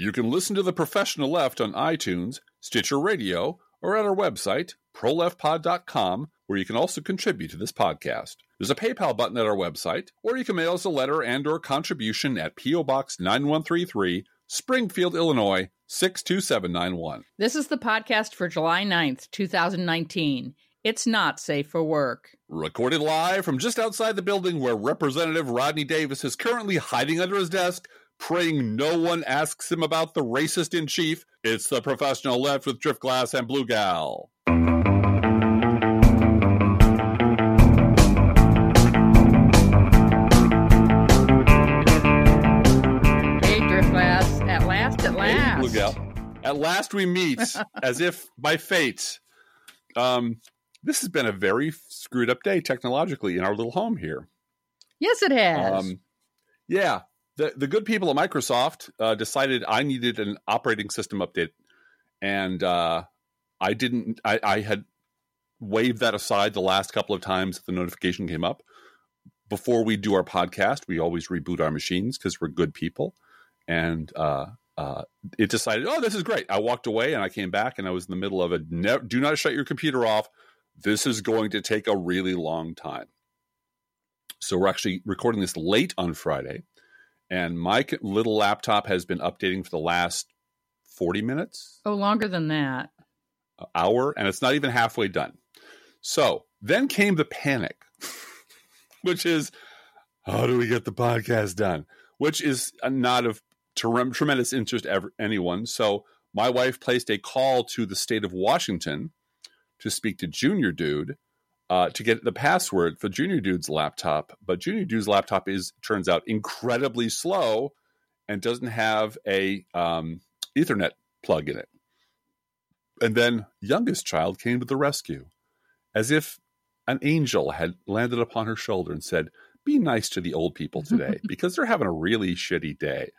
You can listen to The Professional Left on iTunes, Stitcher Radio, or at our website, proleftpod.com, where you can also contribute to this podcast. There's a PayPal button at our website, or you can mail us a letter and or contribution at P.O. Box 9133, Springfield, Illinois 62791. This is the podcast for July 9th, 2019. It's not safe for work. Recorded live from just outside the building where Representative Rodney Davis is currently hiding under his desk, praying no one asks him about the racist in chief. It's the professional left with Driftglass and Blue Gal. Hey, Driftglass, at last, at Hey. Blue Gal. At last we meet, as if by fate. Um, this has been a very screwed up day technologically in our little home here. Yes, it has. Um, yeah, the the good people at Microsoft uh, decided I needed an operating system update, and uh, I didn't. I, I had waved that aside the last couple of times the notification came up. Before we do our podcast, we always reboot our machines because we're good people, and uh, uh, it decided, oh, this is great. I walked away and I came back and I was in the middle of a ne- do not shut your computer off. This is going to take a really long time. So we're actually recording this late on Friday, and my little laptop has been updating for the last 40 minutes, oh, longer than that. an hour, and it's not even halfway done. So then came the panic, which is how do we get the podcast done? Which is not of trem- tremendous interest to ever, anyone. So my wife placed a call to the state of Washington to speak to Junior Dude uh, to get the password for Junior Dude's laptop. But Junior Dude's laptop is turns out incredibly slow and doesn't have a um, Ethernet plug in it. And then youngest child came to the rescue, as if an angel had landed upon her shoulder and said, "Be nice to the old people today because they're having a really shitty day."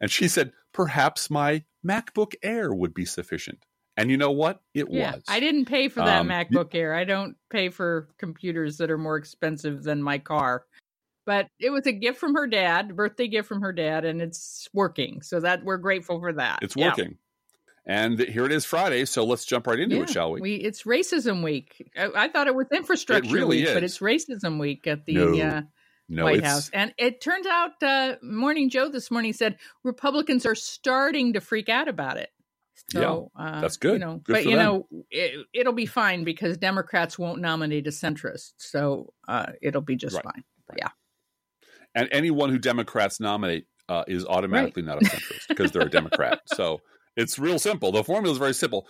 And she said, "Perhaps my MacBook Air would be sufficient." And you know what? It Yeah, was. I didn't pay for that Um, MacBook Air. I don't pay for computers that are more expensive than my car. But it was a gift from her dad, birthday gift from her dad, and it's working. So that we're grateful for that. It's Yeah. working. And here it is Friday, so let's jump right into Yeah, it, shall we? It's racism week. I, I thought it was infrastructure really week, but it's racism week at the No, uh, no, White House. And it turns out, uh, Morning Joe this morning said Republicans are starting to freak out about it. So uh, that's good. You know, Good but you them. know, it, it'll be fine because Democrats won't nominate a centrist, so uh, it'll be just Right. fine. and anyone who Democrats nominate uh, is automatically not a centrist because they're a Democrat. So it's real simple. The formula is very simple.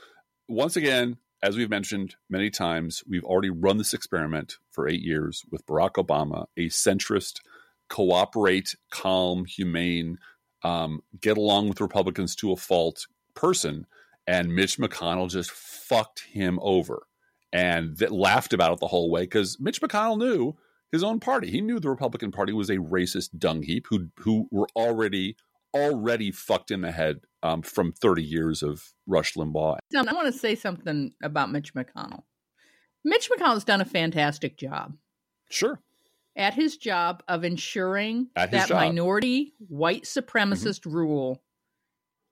Once again, as we've mentioned many times, we've already run this experiment for eight years with Barack Obama, a centrist, cooperate, calm, humane, um, get along with Republicans to a fault person, and Mitch McConnell just fucked him over and that laughed about it the whole way because Mitch McConnell knew his own party. He knew the Republican Party was a racist dung heap who who were already already fucked in the head um, from 30 years of Rush Limbaugh. Now, I want to say something about Mitch McConnell. Mitch McConnell's done a fantastic job Sure. at his job of ensuring At that job. minority white supremacist rule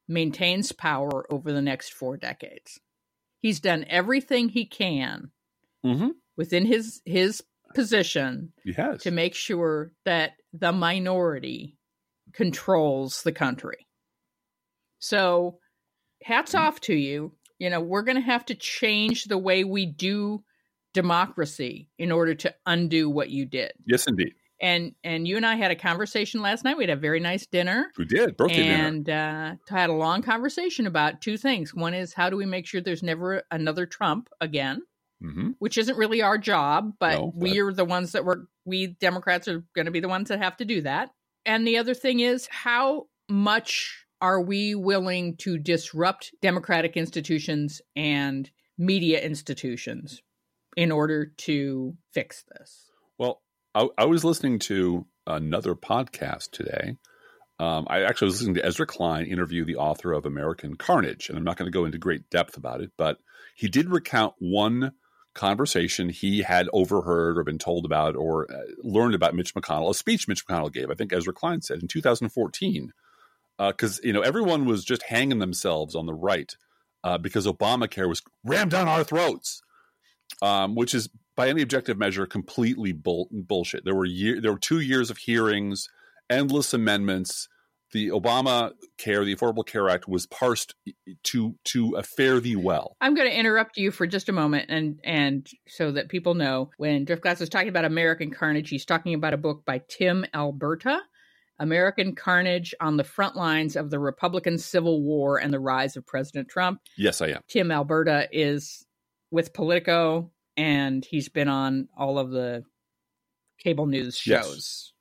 maintains power over the next four decades. He's done everything he can Mm-hmm. within his his position to make sure that the minority controls the country. So, hats Mm-hmm. off to you. You know, we're going to have to change the way we do democracy in order to undo what you did. yes, indeed. And and you and I had a conversation last night. We had a very nice dinner. We did. Birthday dinner. and uh, had a long conversation about two things. One is how do we make sure there's never another Trump again? Mm-hmm. which isn't really our job, but No, but- we are the ones that were we Democrats are going to be the ones that have to do that. And the other thing is how much are we willing to disrupt democratic institutions and media institutions in order to fix this? I, I was listening to another podcast today. Um, I actually was listening to Ezra Klein interview the author of American Carnage, and I'm not going to go into great depth about it, but he did recount one conversation he had overheard or been told about or uh, learned about Mitch McConnell, a speech Mitch McConnell gave. I think Ezra Klein said in 2014 because uh, you know everyone was just hanging themselves on the right uh, because Obamacare was rammed down our throats, um, which is by any objective measure completely bull- bullshit. There were year, there were two years of hearings, endless amendments. The Obama Care, the Affordable Care Act, was parsed to to a fare thee well. I'm going to interrupt you for just a moment, and and so that people know when Driftglass is talking about American Carnage, he's talking about a book by Tim Alberta American Carnage on the Front Lines of the Republican Civil War and the Rise of President Trump. Yes, I am. Tim Alberta is with Politico, and he's been on all of the cable news shows. Yes.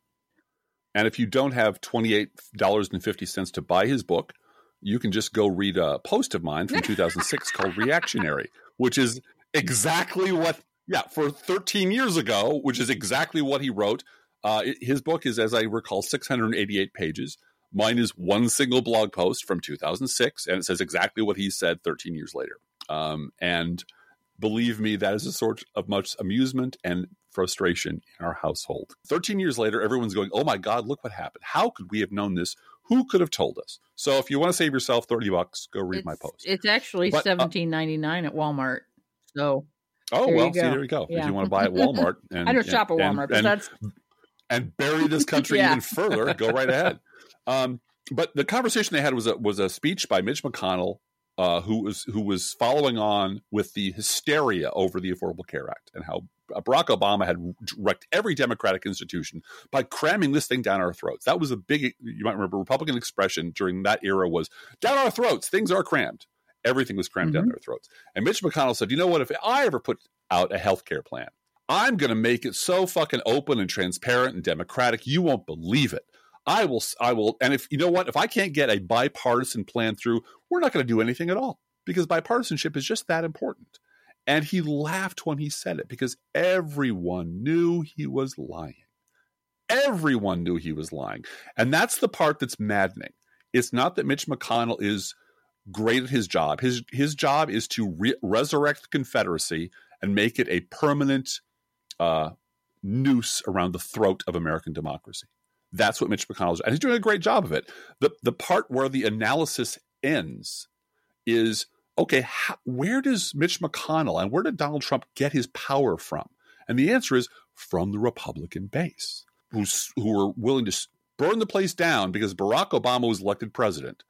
And if you don't have $28.50 to buy his book, you can just go read a post of mine from 2006 called Reactionary, which is exactly what, yeah, for 13 years ago, which is exactly what he wrote uh, his book is, as I recall, 688 pages. Mine is one single blog post from 2006, and it says exactly what he said 13 years later. Um, and believe me, that is a source of much amusement and frustration in our household. 13 years later, everyone's going, Oh my God, look what happened. How could we have known this? Who could have told us? So if you want to save yourself 30 bucks, go read it's, my post. It's actually but, 17.99 uh, at Walmart. So Oh there well, see there you go. Yeah. If you want to buy at Walmart, and, I don't shop at Walmart, and, but and, that's and bury this country yeah. even further, go right ahead. Um, but the conversation they had was a, was a speech by Mitch McConnell, uh, who was who was following on with the hysteria over the Affordable Care Act and how Barack Obama had wrecked every democratic institution by cramming this thing down our throats. That was a big, you might remember, Republican expression during that era was down our throats. Things are crammed. Everything was crammed mm-hmm. down their throats. And Mitch McConnell said, you know what? If I ever put out a health care plan, I'm going to make it so fucking open and transparent and democratic. You won't believe it. I will, I will. And if you know what, if I can't get a bipartisan plan through, we're not going to do anything at all because bipartisanship is just that important. And he laughed when he said it because everyone knew he was lying. Everyone knew he was lying. And that's the part that's maddening. It's not that Mitch McConnell is great at his job. His his job is to re- resurrect the Confederacy and make it a permanent uh, noose around the throat of American democracy. That's what Mitch McConnell is, and he's doing a great job of it. the The part where the analysis ends is okay. How, where does Mitch McConnell and where did Donald Trump get his power from? And the answer is from the Republican base, who's, who were willing to burn the place down because Barack Obama was elected president,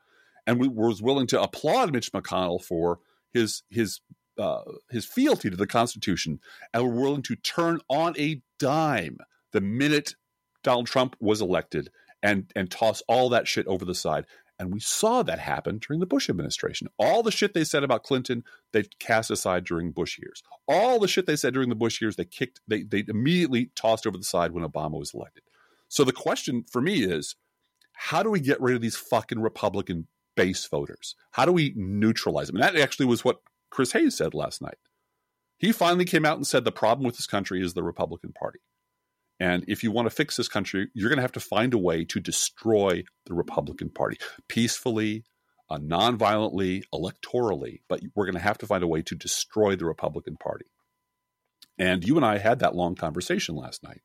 and we, was willing to applaud Mitch McConnell for his his uh, his fealty to the Constitution and were willing to turn on a dime the minute Donald Trump was elected and and toss all that shit over the side. And we saw that happen during the Bush administration. All the shit they said about Clinton, they cast aside during Bush years. All the shit they said during the Bush years, they kicked, they they immediately tossed over the side when Obama was elected. So the question for me is, how do we get rid of these fucking Republican base voters? How do we neutralize them? And that actually was what Chris Hayes said last night. He finally came out and said the problem with this country is the Republican Party. And if you want to fix this country, you're going to have to find a way to destroy the Republican Party peacefully, uh, non-violently, electorally. But we're going to have to find a way to destroy the Republican Party. And you and I had that long conversation last night.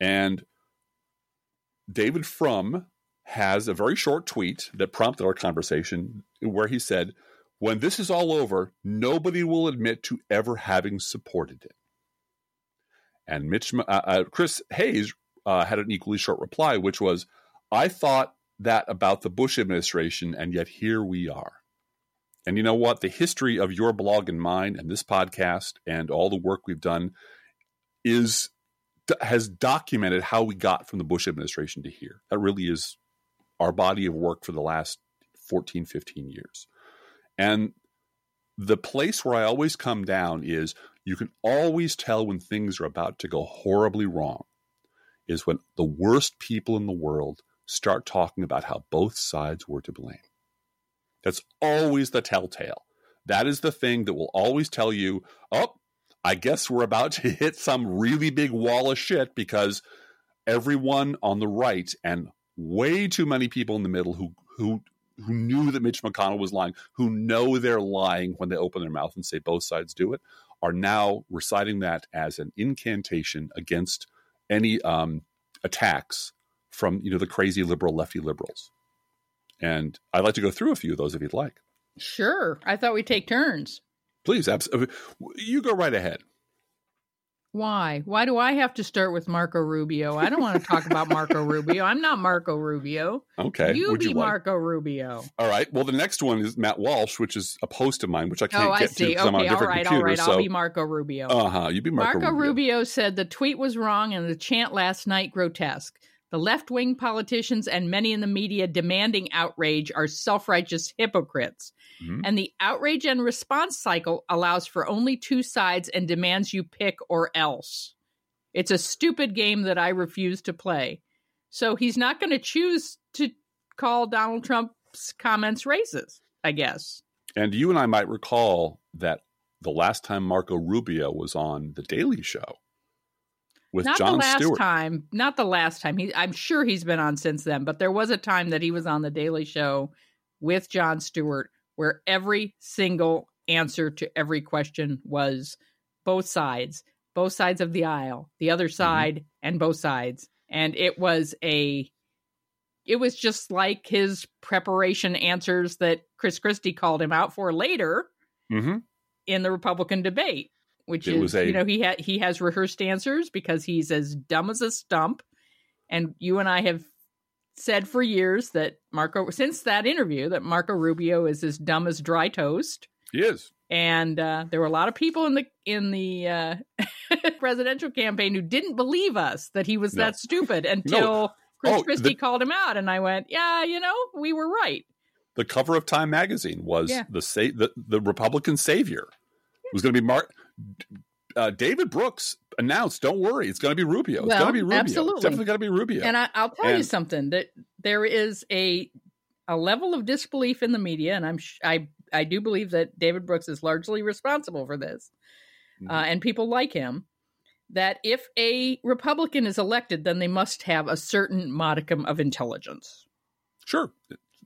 And David Frum has a very short tweet that prompted our conversation where he said, when this is all over, nobody will admit to ever having supported it. And Mitch, uh, uh, Chris Hayes uh, had an equally short reply, which was, "I thought that about the Bush administration, and yet here we are." And you know what? The history of your blog and mine, and this podcast, and all the work we've done, is has documented how we got from the Bush administration to here. That really is our body of work for the last 14, 15 years. And the place where I always come down is you can always tell when things are about to go horribly wrong, is when the worst people in the world start talking about how both sides were to blame. That's always the telltale. That is the thing that will always tell you, oh, I guess we're about to hit some really big wall of shit because everyone on the right and way too many people in the middle who who who knew that Mitch McConnell was lying, who know they're lying when they open their mouth and say both sides do it, are now reciting that as an incantation against any um, attacks from you know the crazy liberal lefty liberals. And I'd like to go through a few of those if you'd like. Sure. I thought we'd take turns. Please, absolutely. You go right ahead. Why? Why do I have to start with Marco Rubio? I don't want to talk about Marco Rubio. I'm not Marco Rubio. Okay. You Would be you like? Marco Rubio. All right. Well, the next one is Matt Walsh, which is a post of mine, which I can't Oh, I get to see. because I'm on a Okay, all different right, all computer. right. so, I'll be Marco Rubio. uh huh. You be Marco, Marco Rubio. Rubio said the tweet was wrong and the chant last night grotesque. The left wing politicians and many in the media demanding outrage are self righteous hypocrites. Mhm. And the outrage and response cycle allows for only two sides and demands you pick or else. It's a stupid game that I refuse to play. So he's not going to choose to call Donald Trump's comments racist, I guess. And you and I might recall that the last time Marco Rubio was on The Daily Show with not Jon the last Stewart. time not the last time. He i'm sure he's been on since then but there was a time that he was on the daily show with jon stewart where every single answer to every question was both sides both sides of the aisle the other side and both sides. And it was a it was just like his preparation answers that chris christie called him out for later hmm in the Republican debate, which It is a- you know he ha- he has rehearsed answers because he's as dumb as a stump, and you and I have said for years that Marco since that interview that Marco Rubio is as dumb as dry toast, He is. and uh, there were a lot of people in the in the uh, presidential campaign who didn't believe us that he was No. that stupid until Chris Oh, Christie the- called him out, and I went, yeah, you know, we were right. The cover of Time magazine was Yeah. the sa- the the Republican savior It was going to be Mark. Uh, David Brooks announced, "Don't worry, it's going to be Rubio. It's Well, going to be Rubio. absolutely. It's definitely going to be Rubio." And I, I'll tell you something that there is a a level of disbelief in the media, and I'm sh- I I do believe that David Brooks is largely responsible for this, Mhm. uh, and people like him. That if a Republican is elected, then they must have a certain modicum of intelligence, sure,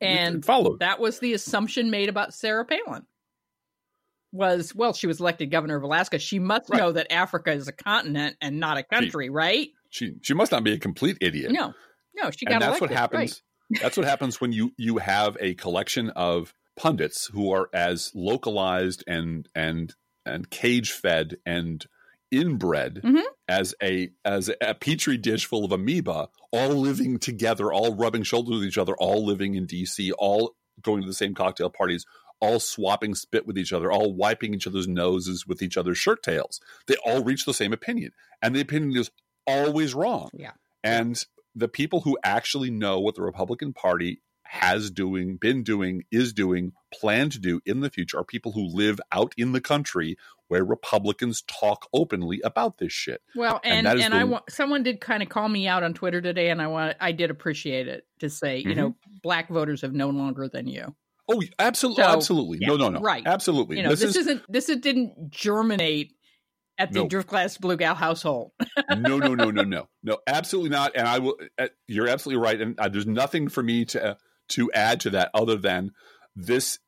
and followed. that was the assumption made about Sarah Palin. Was well, she was elected governor of Alaska. She must Right. know that Africa is a continent and not a country, right? She she must not be a complete idiot. No, no, she got and that's elected. what happens. that's what happens when you you have a collection of pundits who are as localized and and and cage fed and inbred Mhm. as a as a petri dish full of amoeba, all living together, all rubbing shoulders with each other, all living in DC, all going to the same cocktail parties, all swapping spit with each other, all wiping each other's noses with each other's shirt tails. They all reach the same opinion, and the opinion is always wrong. Yeah. And the people who actually know what the Republican Party has doing, been doing, is doing, plan to do in the future are people who live out in the country where Republicans talk openly about this shit. Well, And and and, the- I want someone did kind of call me out on Twitter today, and I want I did appreciate it to say, you Mm-hmm. know, black voters have known longer than you. Oh, absolutely, So, absolutely. no, yeah, no, no. right. Absolutely. You know, this, isn't this is, didn't germinate at the No. driftglass blue gal household. no, no, no, no, no, no, absolutely not. And I will. Uh, you're absolutely right. And uh, there's nothing for me to uh, to add to that other than this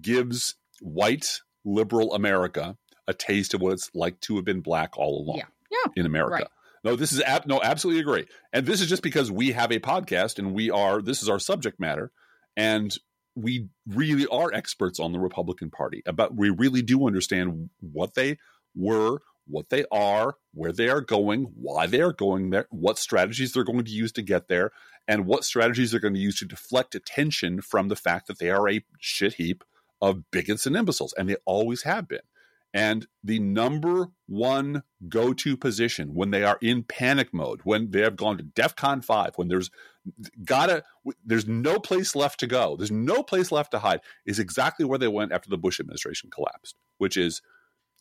gives white liberal America a taste of what it's like to have been black all along. Yeah. Yeah. in America. Right. No, this is ab- no, absolutely agree. And this is just because we have a podcast and we are this is our subject matter, and we really are experts on the Republican Party. But we really do understand what they were, what they are, where they are going, why they are going there, what strategies they're going to use to get there, and what strategies they're going to use to deflect attention from the fact that they are a shit heap of bigots and imbeciles, and they always have been. And the number one go to position when they are in panic mode, when they have gone to DEFCON 5, when there's gotta, there's no place left to go, there's no place left to hide, is exactly where they went after the Bush administration collapsed, which is,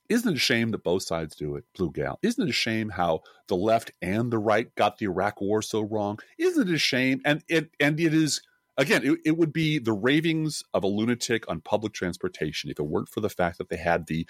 isn't it a shame that both sides do it, Blue Gal? Isn't it a shame how the left and the right got the Iraq war so wrong? Isn't it a shame? And it, and it is, again, it, it would be the ravings of a lunatic on public transportation if it weren't for the fact that they had the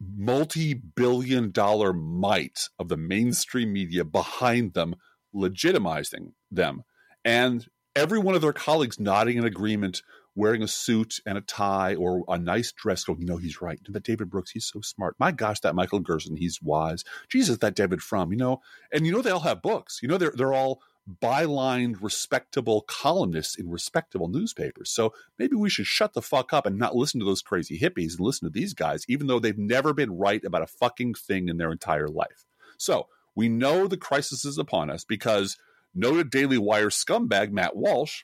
multi-billion dollar might of the mainstream media behind them legitimizing them and every one of their colleagues nodding in agreement wearing a suit and a tie or a nice dress going you know he's right. That david brooks he's so smart. My gosh that michael gerson he's wise. Jesus that david frum you know. And you know they all have books. You know they're, they're all bylined, respectable columnists in respectable newspapers. So maybe we should shut the fuck up and not listen to those crazy hippies and listen to these guys, even though they've never been right about a fucking thing in their entire life. So we know the crisis is upon us because noted Daily Wire scumbag Matt Walsh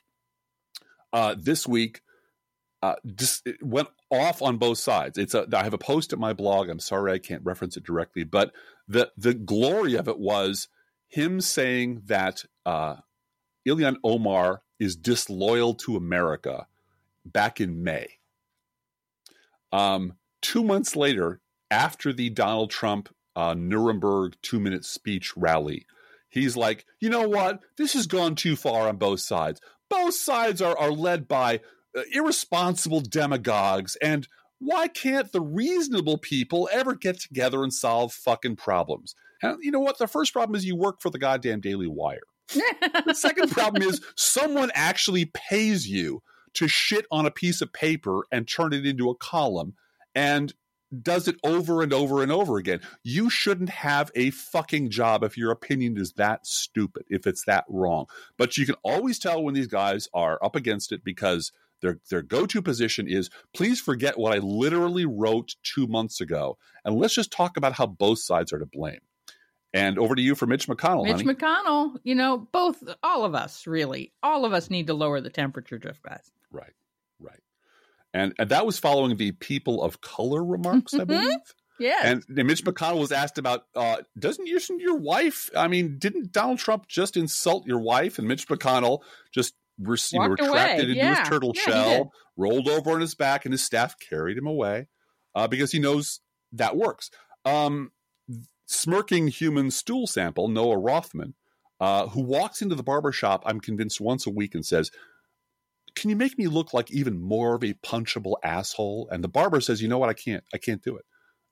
uh, this week uh, just went off on both sides. It's a, I have a post at my blog. I'm sorry I can't reference it directly, but the the glory of it was him saying that uh, Ilhan Omar is disloyal to America back in May. Um, two months later, after the Donald Trump uh, Nuremberg two minute speech rally, he's like, you know what? This has gone too far on both sides. Both sides are, are led by uh, irresponsible demagogues and why can't the reasonable people ever get together and solve fucking problems? And you know what? The first problem is you work for the goddamn Daily Wire. the second problem is someone actually pays you to shit on a piece of paper and turn it into a column and does it over and over and over again. You shouldn't have a fucking job if your opinion is that stupid, if it's that wrong. But you can always tell when these guys are up against it because their their go-to position is please forget what I literally wrote 2 months ago and let's just talk about how both sides are to blame. And over to you for Mitch McConnell. Mitch honey. McConnell, you know, both, all of us, really, all of us need to lower the temperature, Jeff Bass. Right, right. And, and that was following the people of color remarks, I believe. Yeah. And Mitch McConnell was asked about, uh, doesn't your, your wife, I mean, didn't Donald Trump just insult your wife? And Mitch McConnell just re- you know, retracted into Yeah. his turtle Yeah, shell, rolled over on his back, and his staff carried him away uh, because he knows that works. Um, smirking human stool sample, Noah Rothman, uh, who walks into the barber shop, I'm convinced, once a week and says, Can you make me look like even more of a punchable asshole? And the barber says, You know what? I can't. I can't do it.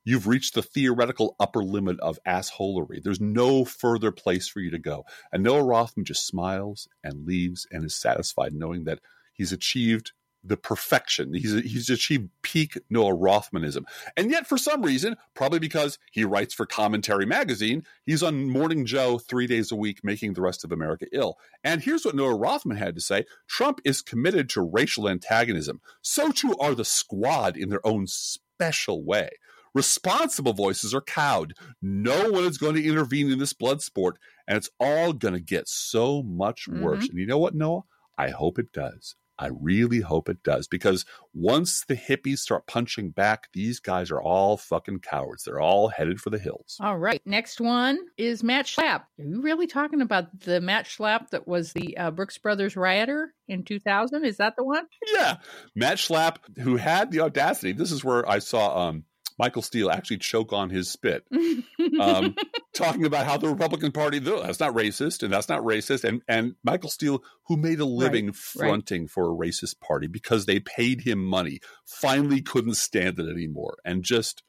You've reached the theoretical upper limit of assholery. There's no further place for you to go. And Noah Rothman just smiles and leaves and is satisfied knowing that he's achieved the perfection. He's he's achieved peak Noah Rothmanism. And yet, for some reason, probably because he writes for Commentary Magazine, he's on Morning Joe three days a week, making the rest of America ill. And here's what Noah Rothman had to say Trump is committed to racial antagonism. So too are the squad in their own special way. Responsible voices are cowed. No one is going to intervene in this blood sport, and it's all going to get so much worse. Mm-hmm. And you know what, Noah? I hope it does. I really hope it does because once the hippies start punching back, these guys are all fucking cowards. They're all headed for the hills. All right. Next one is Matt Schlapp. Are you really talking about the Matt Schlapp that was the uh, Brooks Brothers rioter in 2000? Is that the one? Yeah. Matt Schlapp, who had the audacity, this is where I saw um, Michael Steele actually choke on his spit, um, talking about how the Republican Party, "No, that's not racist and that's not racist. And, and Michael Steele, who made a living fronting for a racist party because they paid him money, finally couldn't stand it anymore and just.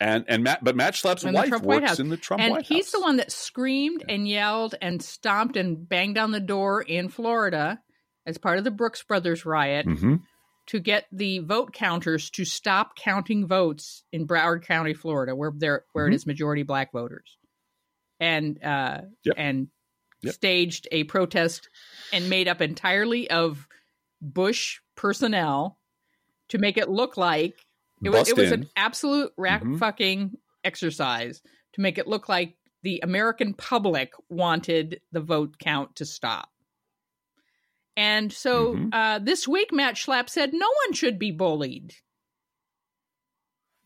And and Matt, but Matt Schlapp's In the wife Trump White works House. in the Trump and White he's the one that screamed and yelled and stomped and banged on the door in Florida as part of the Brooks Brothers riot Mhm. To get the vote counters to stop counting votes in Broward County, Florida, where there where Mhm. it is majority black voters, and uh, Yep. and Yep. staged a protest and made up entirely of Bush personnel to make it look like it was, it was an absolute rack Mhm. fucking exercise to make it look like the American public wanted the vote count to stop. And so Mhm. uh, this week, Matt Schlapp said no one should be bullied.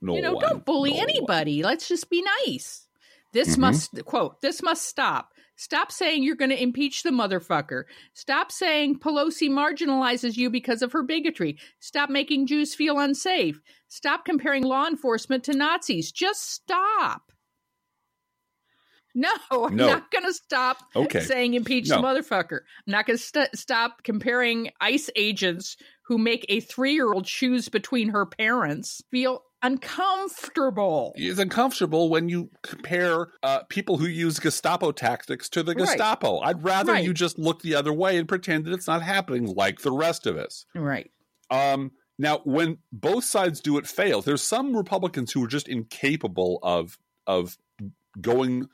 no you know, one, don't bully no one. anybody. Let's just be nice. This Mhm. must quote, this must stop. Stop saying you're going to impeach the motherfucker. Stop saying Pelosi marginalizes you because of her bigotry. Stop making Jews feel unsafe. Stop comparing law enforcement to Nazis. Just stop. No, I'm No. not going to stop Okay. saying impeach No. the motherfucker. I'm not going to st- stop comparing ICE agents who make a three year old choose between her parents feel uncomfortable. It's uncomfortable when you compare uh, people who use Gestapo tactics to the Right. Gestapo. I'd rather Right. you just look the other way and pretend that it's not happening like the rest of us. Right. Um, now, when both sides do it fail, there's some Republicans who are just incapable of of going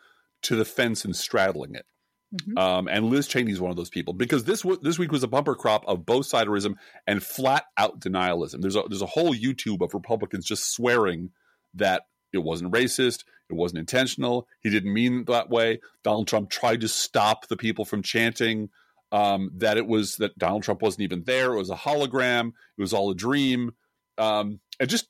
to the fence and straddling it. Mm-hmm. Um, and Liz Cheney is one of those people because this w- this week was a bumper crop of both siderism and flat out denialism. There's a there's a whole YouTube of Republicans just swearing that it wasn't racist, it wasn't intentional, he didn't mean it that way. Donald Trump tried to stop the people from chanting um, that it was that Donald Trump wasn't even there. It was a hologram. It was all a dream. Um, and just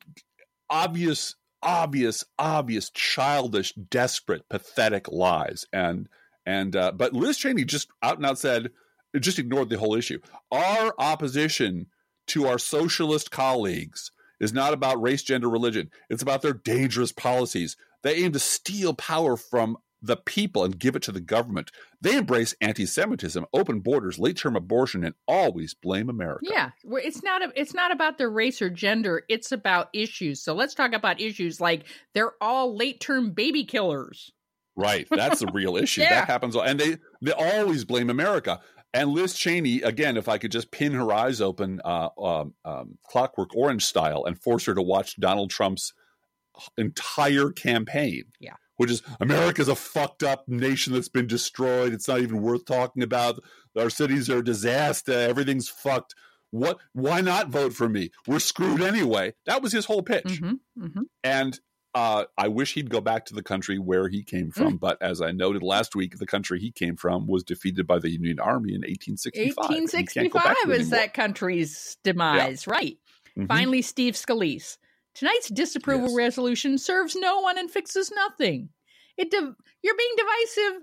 obvious, obvious, obvious, childish, desperate, pathetic lies. And and uh, but Liz Cheney just out and out said, just ignored the whole issue. Our opposition to our socialist colleagues is not about race, gender, religion. It's about their dangerous policies. They aim to steal power from the people and give it to the government. They embrace anti-Semitism, open borders, late-term abortion, and always blame America. Yeah, it's not a, it's not about their race or gender. It's about issues. So let's talk about issues like they're all late-term baby killers. Right. That's the real issue. yeah. That happens. And they, they always blame America. And Liz Cheney, again, if I could just pin her eyes open, uh, um, um, Clockwork Orange style, and force her to watch Donald Trump's entire campaign. Yeah. Which is America's a fucked up nation that's been destroyed. It's not even worth talking about. Our cities are a disaster. Everything's fucked. What? Why not vote for me? We're screwed anyway. That was his whole pitch. Mm-hmm, mm-hmm. And uh, I wish he'd go back to the country where he came from. Mm. But as I noted last week, the country he came from was defeated by the Union Army in 1865. 1865 is that country's demise, yeah. right? Mm-hmm. Finally, Steve Scalise. Tonight's disapproval yes. resolution serves no one and fixes nothing. It div- you're being divisive.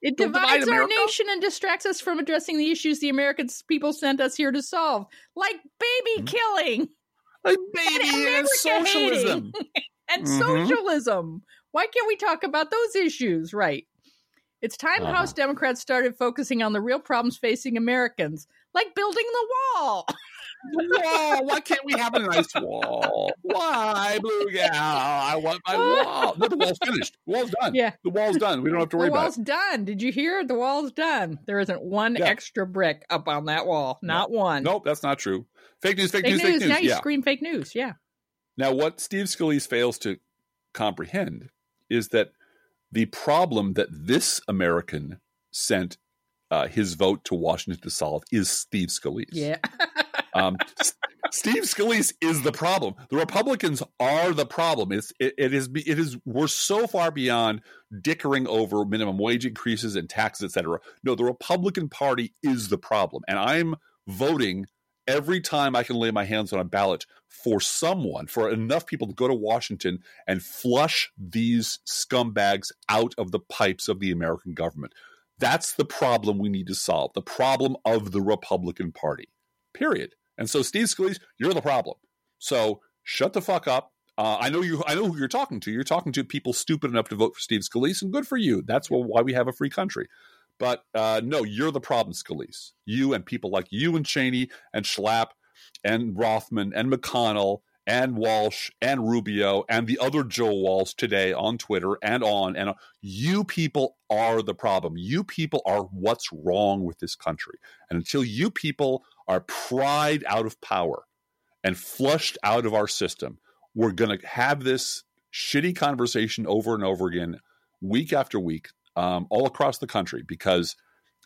It Don't divides our nation and distracts us from addressing the issues the American people sent us here to solve, like baby mm-hmm. killing, like baby and, and socialism. and mm-hmm. socialism. Why can't we talk about those issues? Right. It's time uh-huh. House Democrats started focusing on the real problems facing Americans, like building the wall. wall. Why can't we have a nice wall? Why, blue gal? I want my wall. No, the wall's finished. The wall's done. Yeah, the wall's done. We don't have to worry about it. The wall's done. Did you hear? The wall's done. There isn't one yeah. extra brick up on that wall. Not no. one. Nope, that's not true. Fake news. Fake, fake news, news. Fake news. Now you yeah. scream fake news. Yeah. Now, what Steve Scalise fails to comprehend is that the problem that this American sent uh, his vote to Washington to solve is Steve Scalise. Yeah. um, Steve Scalise is the problem. The Republicans are the problem. It's it, it is it is we're so far beyond dickering over minimum wage increases and taxes, etc. No, the Republican Party is the problem, and I'm voting every time I can lay my hands on a ballot for someone, for enough people to go to Washington and flush these scumbags out of the pipes of the American government. That's the problem we need to solve. The problem of the Republican Party. Period. And so, Steve Scalise, you're the problem. So shut the fuck up. Uh, I know you. I know who you're talking to. You're talking to people stupid enough to vote for Steve Scalise, and good for you. That's why we have a free country. But uh, no, you're the problem, Scalise. You and people like you and Cheney and Schlapp and Rothman and McConnell and Walsh and Rubio and the other Joe Walsh today on Twitter and on and on. You people are the problem. You people are what's wrong with this country. And until you people are pried out of power and flushed out of our system, we're going to have this shitty conversation over and over again, week after week, um, all across the country because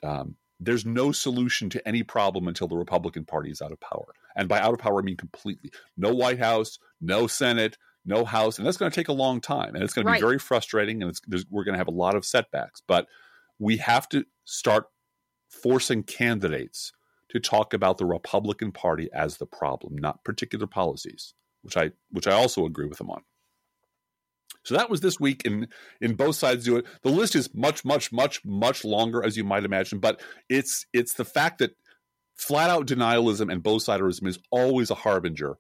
um, there's no solution to any problem until the Republican Party is out of power. And by out of power, I mean completely. No White House, no Senate, no House. And that's going to take a long time. And it's going to be very frustrating. And we're going to have a lot of setbacks. But we have to start forcing candidates to talk about the Republican Party as the problem, not particular policies, which I which I also agree with them on. So that was this week in in both sides do it. The list is much, much, much, much longer as you might imagine, but it's it's the fact that flat out denialism and both siderism is always a harbinger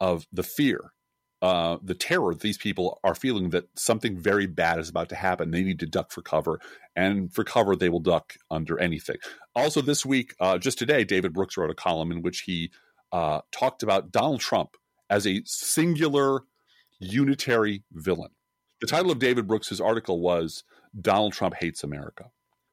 of the fear, uh, the terror these people are feeling that something very bad is about to happen. They need to duck for cover, and for cover they will duck under anything. Also, this week, uh, just today, David Brooks wrote a column in which he uh, talked about Donald Trump as a singular unitary villain. The title of David Brooks's article was Donald Trump Hates America,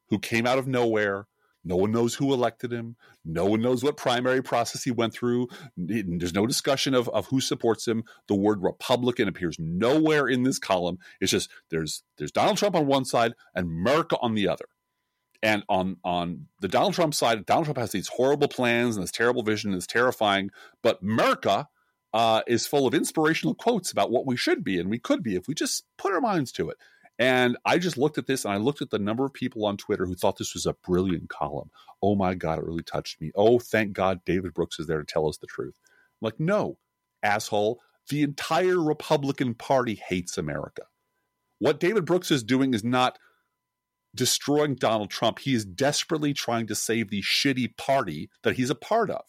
who came out of nowhere. No one knows who elected him. No one knows what primary process he went through. There's no discussion of, of who supports him. The word Republican appears nowhere in this column. It's just there's there's Donald Trump on one side and America on the other. And on on the Donald Trump side, Donald Trump has these horrible plans and this terrible vision, and it's terrifying. But America uh, is full of inspirational quotes about what we should be and we could be if we just put our minds to it. And I just looked at this and I looked at the number of people on Twitter who thought this was a brilliant column. Oh my God, it really touched me. Oh, thank God David Brooks is there to tell us the truth. I'm like, no, asshole. The entire Republican Party hates America. What David Brooks is doing is not destroying Donald Trump. He is desperately trying to save the shitty party that he's a part of.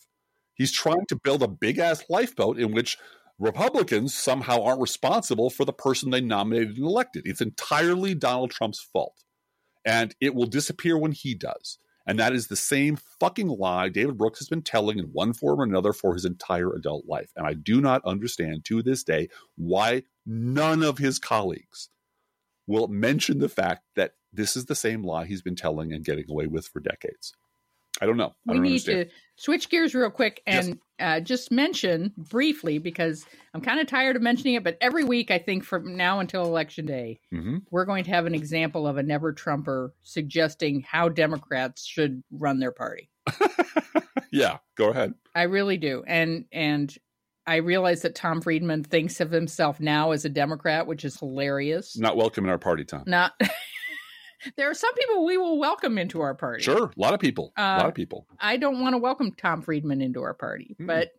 He's trying to build a big ass lifeboat in which Republicans somehow aren't responsible for the person they nominated and elected. It's entirely Donald Trump's fault. And it will disappear when he does. And that is the same fucking lie David Brooks has been telling in one form or another for his entire adult life. And I do not understand to this day why none of his colleagues will mention the fact that this is the same lie he's been telling and getting away with for decades. I don't know. I we don't need understand. to switch gears real quick Yes. and uh, just mention briefly because I'm kind of tired of mentioning it, but every week I think from now until election day, hmm we're going to have an example of a never Trumper suggesting how Democrats should run their party. yeah, go ahead. I really do, and and I realize that Tom Friedman thinks of himself now as a Democrat, which is hilarious. Not welcome in our party, Tom. Not. there are some people we will welcome into our party. Sure, a lot of people. a lot Uh, of people. I don't want to welcome Tom Friedman into our party, Mm. but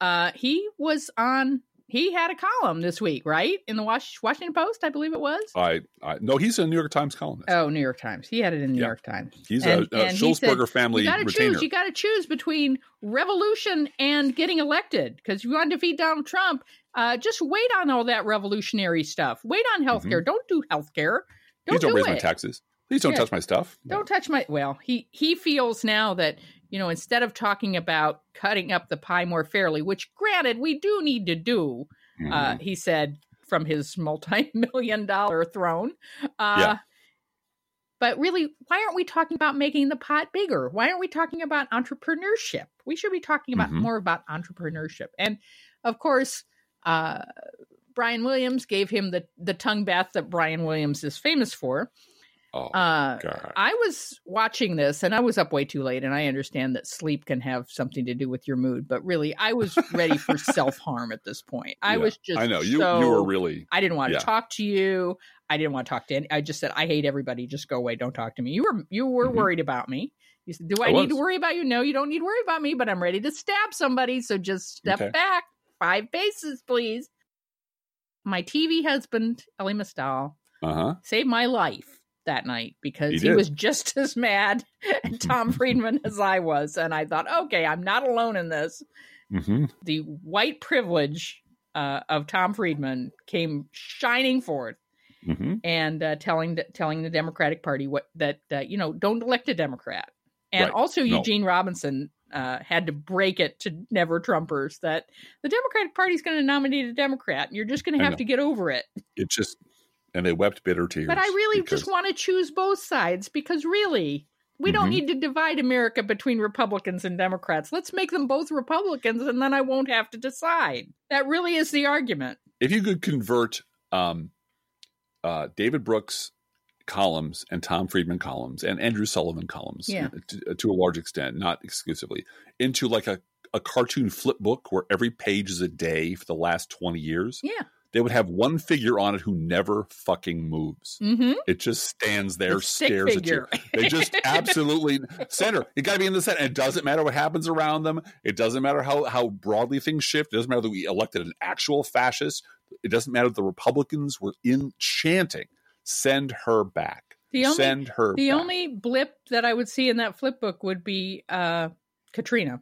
uh, he was on. He had a column this week, right, in the Washington Post, I believe it was. I, I no, he's a New York Times columnist. Oh, New York Times. He had it in New Yeah. York Times. he's and- a, a and he said, family You got to retainer. choose. You got to choose between revolution and getting elected because you want to defeat Donald Trump. Uh, just wait on all that revolutionary stuff. Wait on healthcare. Don't do healthcare. Don't Please don't do raise it. my taxes. Please don't Yeah. touch my stuff. Don't touch my. Well, he he feels now that you know instead of talking about cutting up the pie more fairly, which granted we do need to do, Mhm. uh, he said from his multi-million dollar throne. Uh, Yeah. But really, why aren't we talking about making the pot bigger? Why aren't we talking about entrepreneurship? We should be talking about Mhm. more about entrepreneurship. And of course, uh, Brian Williams gave him the the tongue bath that Brian Williams is famous for. oh Uh, God. I was watching this and I was up way too late, and I understand that sleep can have something to do with your mood, but really, I was ready for self harm at this point. I Yeah, was just I know you. so- you were really. I didn't want to talk to you. I didn't want to talk to any. I just said, I hate everybody. Just go away. Don't talk to me. You were you were Mhm. worried about me. You said, Do I, I need to worry about you? No, you don't need to worry about me. But I'm ready to stab somebody. So just step Okay. back five paces, please. My TV husband, Elie Mystal, Uh huh. saved my life that night because He he, was just as mad at Tom Friedman as I was. And I thought, okay, I'm not alone in this. hmm The white privilege uh, of Tom Friedman came shining forth hmm and uh, telling the, telling the Democratic Party what that uh, you know don't elect a Democrat. And Right. also No. Eugene Robinson uh, had to break it to never Trumpers that the Democratic Party is going to nominate a Democrat, and you're just going to have to get over it. It just and they wept bitter tears. But I really because- just want to choose both sides because really, we don't Mhm. need to divide America between Republicans and Democrats. Let's make them both Republicans and then I won't have to decide. That really is the argument. if you could convert um, uh, David Brooks columns and Tom Friedman columns and Andrew Sullivan columns Yeah. to, to a large extent, not exclusively, into like a, a cartoon flip book where every page is a day for the last 20 years, Yeah. they would have one figure on it who never fucking moves. Mm-hmm. It just stands there, The stares figure. at you. They just absolutely center. It got to be in the center. And it doesn't matter what happens around them. It doesn't matter how how broadly things shift. It doesn't matter that we elected an actual fascist. It doesn't matter that the Republicans were in chanting. Send her back. The only Send her. the back. only blip that I would see in that flip book would be uh, Katrina.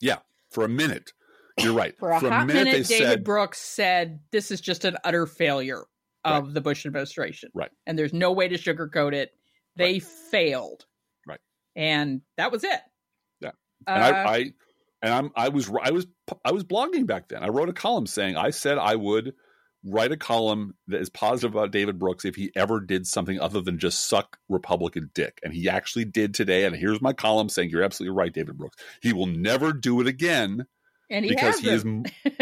Yeah, for a minute. You're right. For a hot minute, they David said Brooks said this is just an utter failure of the Bush administration. Right. And there's no way to sugarcoat it. They failed. Right. And that was it. Yeah. Uh, and I, I and I'm I was I was I was blogging back then. I wrote a column saying I said I would write a column that is positive about David Brooks if he ever did something other than just suck Republican dick, and he actually did today. And here's my column saying you're absolutely right, David Brooks. He will never do it again and he because he is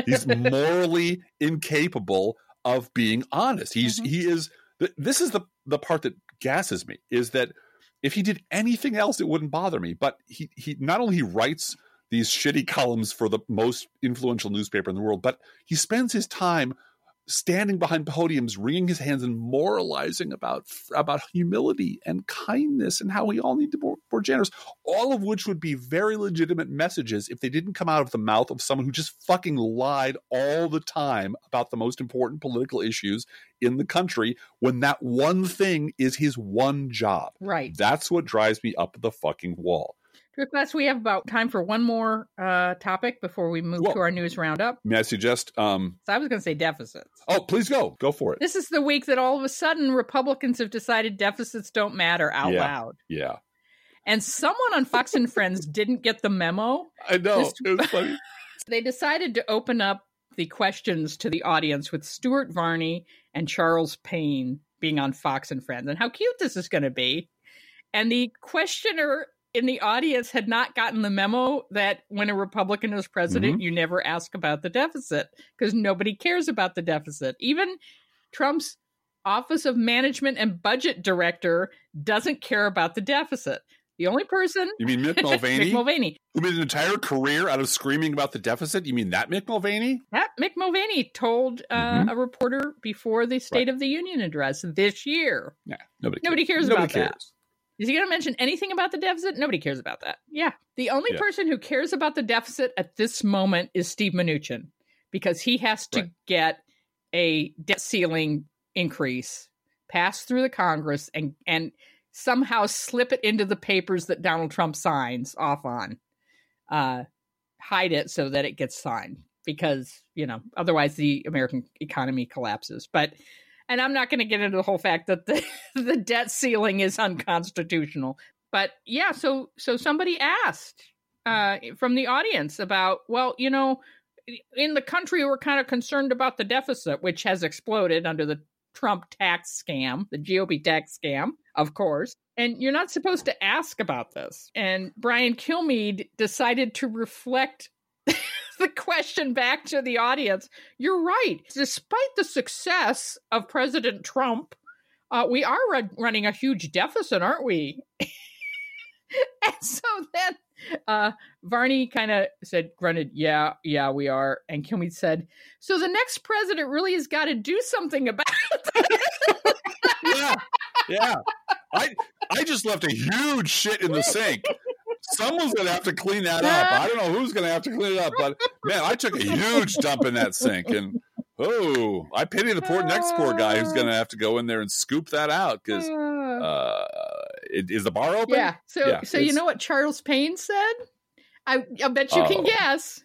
he's morally incapable of being honest. He's Mhm. he is this is the the part that gasses me is that If he did anything else, it wouldn't bother me. But he he not only he writes these shitty columns for the most influential newspaper in the world, but he spends his time standing behind podiums, wringing his hands and moralizing about about humility and kindness and how we all need to be more, more, generous. All of which would be very legitimate messages if they didn't come out of the mouth of someone who just fucking lied all the time about the most important political issues in the country when that one thing is his one job. Right. That's what drives me up the fucking wall. Class, we have about time for one more uh, topic before we move well, to our news roundup. May I suggest? Um, so I was going to say deficits. Oh, please go. Go for it. This is the week that all of a sudden Republicans have decided deficits don't matter out yeah, loud. Yeah. And someone on Fox and Friends didn't get the memo. I know. This, it was funny. they decided to open up the questions to the audience with Stuart Varney and Charles Payne being on Fox and Friends and how cute this is going to be. And the questioner in the audience had not gotten the memo that when a Republican is president, mm-hmm. you never ask about the deficit because nobody cares about the deficit. Even Trump's Office of Management and Budget Director doesn't care about the deficit. The only person you mean Mick Mulvaney, Mick Mulvaney, who made an entire career out of screaming about the deficit. You mean that Mick Mulvaney? That Mick Mulvaney told uh, mm-hmm. a reporter before the State right. of the Union address this year. Yeah, nobody cares. nobody cares nobody about cares. that. Is he going to mention anything about the deficit? Nobody cares about that. Yeah. The only yeah. person who cares about the deficit at this moment is Steve Mnuchin because he has to right. get a debt ceiling increase passed through the Congress and and somehow slip it into the papers that Donald Trump signs off on. Uh, hide it so that it gets signed because, you know, otherwise the American economy collapses. But and I'm not going to get into the whole fact that the the debt ceiling is unconstitutional. But yeah, so so somebody asked uh, from the audience about, well, you know, in the country we're kind of concerned about the deficit, which has exploded under the Trump tax scam, the GOP tax scam, of course. And you're not supposed to ask about this. And Brian Kilmeade decided to reflect the question back to the audience. You're right. Despite the success of President Trump, uh, we are running a huge deficit, aren't we? and so then uh, Varney kind of said, grunted, yeah, yeah, we are. And Kilmeade said, so the next president really has got to do something about it. yeah, yeah. I I just left a huge shit in the sink someone's gonna have to clean that up. I don't know who's gonna have to clean it up, but man, I took a huge dump in that sink, and oh, I pity the poor next poor guy who's gonna have to go in there and scoop that out because uh, it, is the bar open? Yeah. So, yeah, so you know what Charles Payne said? I, I bet you oh. can guess.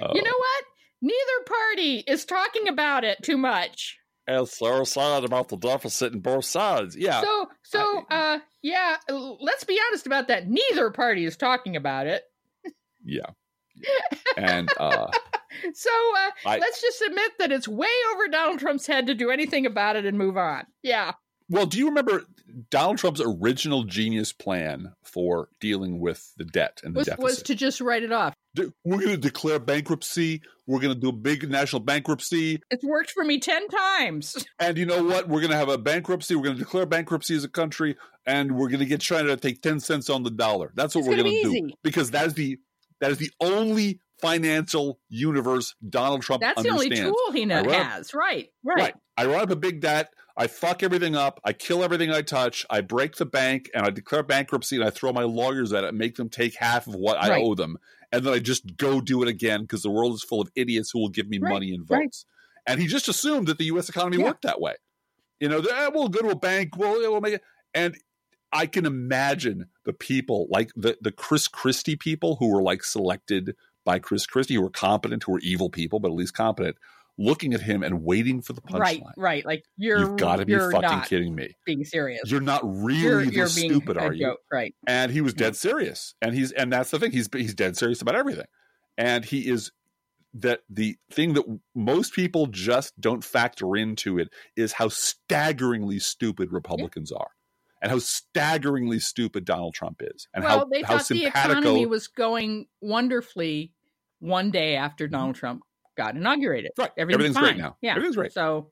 Oh. You know what? Neither party is talking about it too much as they're sad about the deficit in both sides. Yeah. So, so, uh, yeah. Let's be honest about that. Neither party is talking about it. Yeah. And uh, so uh, I, let's just admit that it's way over Donald Trump's head to do anything about it and move on. Yeah. Well, do you remember Donald Trump's original genius plan for dealing with the debt and the was, deficit? Was to just write it off. We're going to declare bankruptcy. We're going to do a big national bankruptcy. It's worked for me 10 times. And you know what? We're going to have a bankruptcy. We're going to declare bankruptcy as a country, and we're going to get China to take 10 cents on the dollar. That's what it's we're going to do. Because that is the that is the only financial universe Donald Trump That's understands. the only tool he knows, has. Right, right. Right. I run up a big debt. I fuck everything up. I kill everything I touch. I break the bank and I declare bankruptcy and I throw my lawyers at it and make them take half of what I right. owe them. And then I just go do it again because the world is full of idiots who will give me right. money and votes. Right. And he just assumed that the U.S. economy yeah. worked that way. You know, eh, we'll go to a bank. We'll, we'll make it. And I can imagine the people like the, the Chris Christie people who were like selected by Chris Christie, who were competent, who were evil people, but at least competent, looking at him and waiting for the punchline. Right, right. Like you're you've got to be fucking kidding me. Being serious. You're not really you're, you're stupid, are you? Joke, right. And he was dead serious. And he's and that's the thing. He's he's dead serious about everything. And he is that the thing that most people just don't factor into it is how staggeringly stupid Republicans yeah. are. And how staggeringly stupid Donald Trump is, and well, how they how thought the economy was going wonderfully one day after Donald Trump got inaugurated. Right. Everything's, Everything's fine. great now. Yeah. Everything's great. So,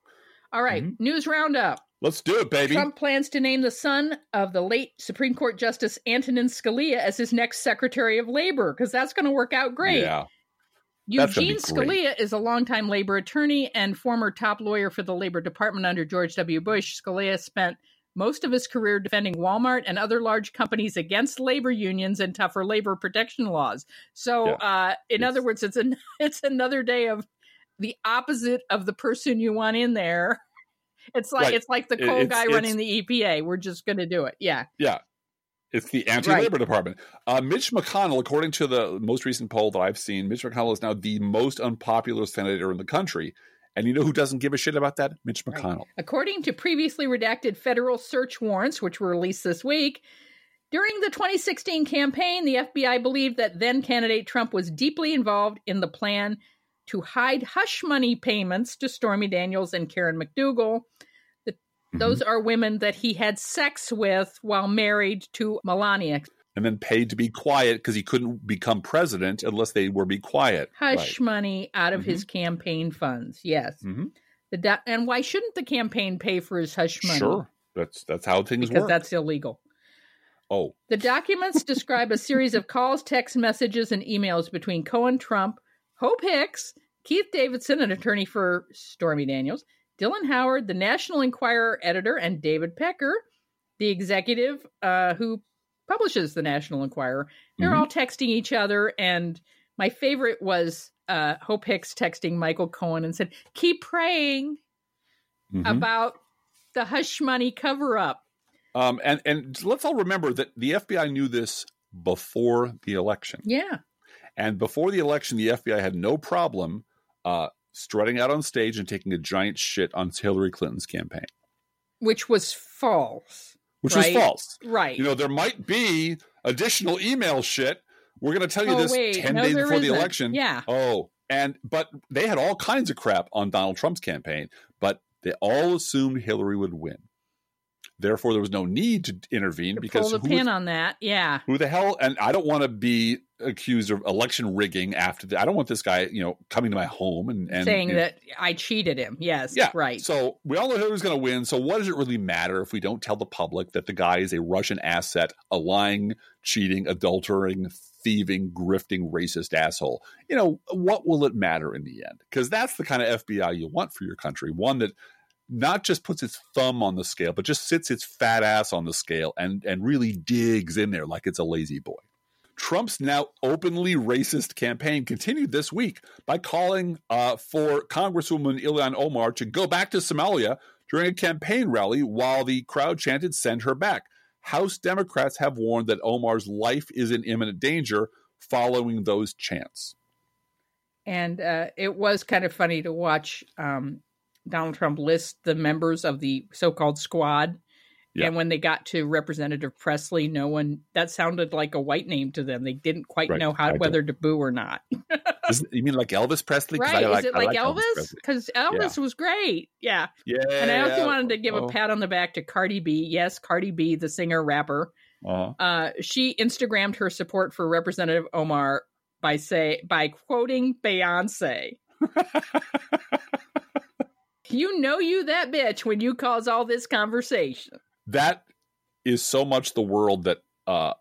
all right. Mm-hmm. News roundup. Let's do it, baby. Trump plans to name the son of the late Supreme Court Justice Antonin Scalia as his next Secretary of Labor because that's going to work out great. Yeah. Eugene. Scalia is a longtime labor attorney and former top lawyer for the Labor Department under George W. Bush. Scalia spent most of his career defending Walmart and other large companies against labor unions and tougher labor protection laws. So, Yeah. uh, in other words, it's an it's another day of the opposite of the person you want in there. It's like Right. it's like the coal it's- guy it's- running the EPA. We're just going to do it. Yeah. Yeah. It's the anti labor department. Uh, Mitch McConnell, according to the most recent poll that I've seen, Mitch McConnell is now the most unpopular senator in the country. And you know who doesn't give a shit about that? Mitch Right. McConnell. According to previously redacted federal search warrants, which were released this week, during the 2016 campaign, the FBI believed that then candidate Trump was deeply involved in the plan to hide hush money payments to Stormy Daniels and Karen McDougal. The, Mm-hmm. Those are women that he had sex with while married to Melania. And then paid to be quiet because he couldn't become president unless they were be quiet. Hush money out of Mm-hmm. his campaign funds. Yes. Right. Mhm. The do- and why shouldn't the campaign pay for his hush money? Sure. That's that's how things Because work. that's illegal. oh, The documents describe a series of calls, text messages, and emails between Cohen, Trump, Hope Hicks, Keith Davidson, an attorney for Stormy Daniels, Dylan Howard, the National Enquirer editor, and David Pecker, the executive uh, who publishes the National Enquirer. They're Mhm. all texting each other, and my favorite was uh, Hope Hicks texting Michael Cohen and said, "Keep praying mhm. about the hush money cover up." Um, and and let's all remember that the FBI knew this before the election. Yeah, And before the election, the FBI had no problem uh, strutting out on stage and taking a giant shit on Hillary Clinton's campaign, which was false. Which Right. was false. Right. You know, there might be additional email shit. We're going to tell you Oh, this wait. 10 No, days before the isn't. election. Yeah. Oh, and but they had all kinds of crap on Donald Trump's campaign, but they all assumed Hillary would win. Therefore, there was no need to intervene to because pull the pin on that. Yeah. who the hell? And I don't want to be accused of election rigging after the, I don't want this guy, you know, coming to my home and, and Saying you know, that I cheated him. Yes. yeah, Right. So we all know who's going to win. So what does it really matter if we don't tell the public that the guy is a Russian asset, a lying, cheating, adulterating, thieving, grifting, racist asshole? You know, what will it matter in the end? Because that's the kind of FBI you want for your country. One that not just puts its thumb on the scale, but just sits its fat ass on the scale and and really digs in there like it's a lazy boy. Trump's now openly racist campaign continued this week by calling uh, for Congresswoman Ilhan Omar to go back to Somalia during a campaign rally while the crowd chanted, Send her back. House Democrats have warned that Omar's life is in imminent danger following those chants. and uh, it was kind of funny to watch um, Donald Trump list the members of the so-called squad. Yeah. And when they got to Representative Presley, no one that sounded like a white name to them. They didn't quite Right. know how I whether to boo or not. Is, you mean like Elvis Presley? right? I like, Is it I like, Elvis Elvis? Because Elvis was great. Yeah. Yeah. And I also wanted to give Oh, a pat on the back to Cardi B. Yes, Cardi B, the singer rapper. uh-huh. Uh, she Instagrammed her support for Representative Omar by say by quoting Beyonce. you know you that bitch when you cause all this conversation. That is so much the world that uh,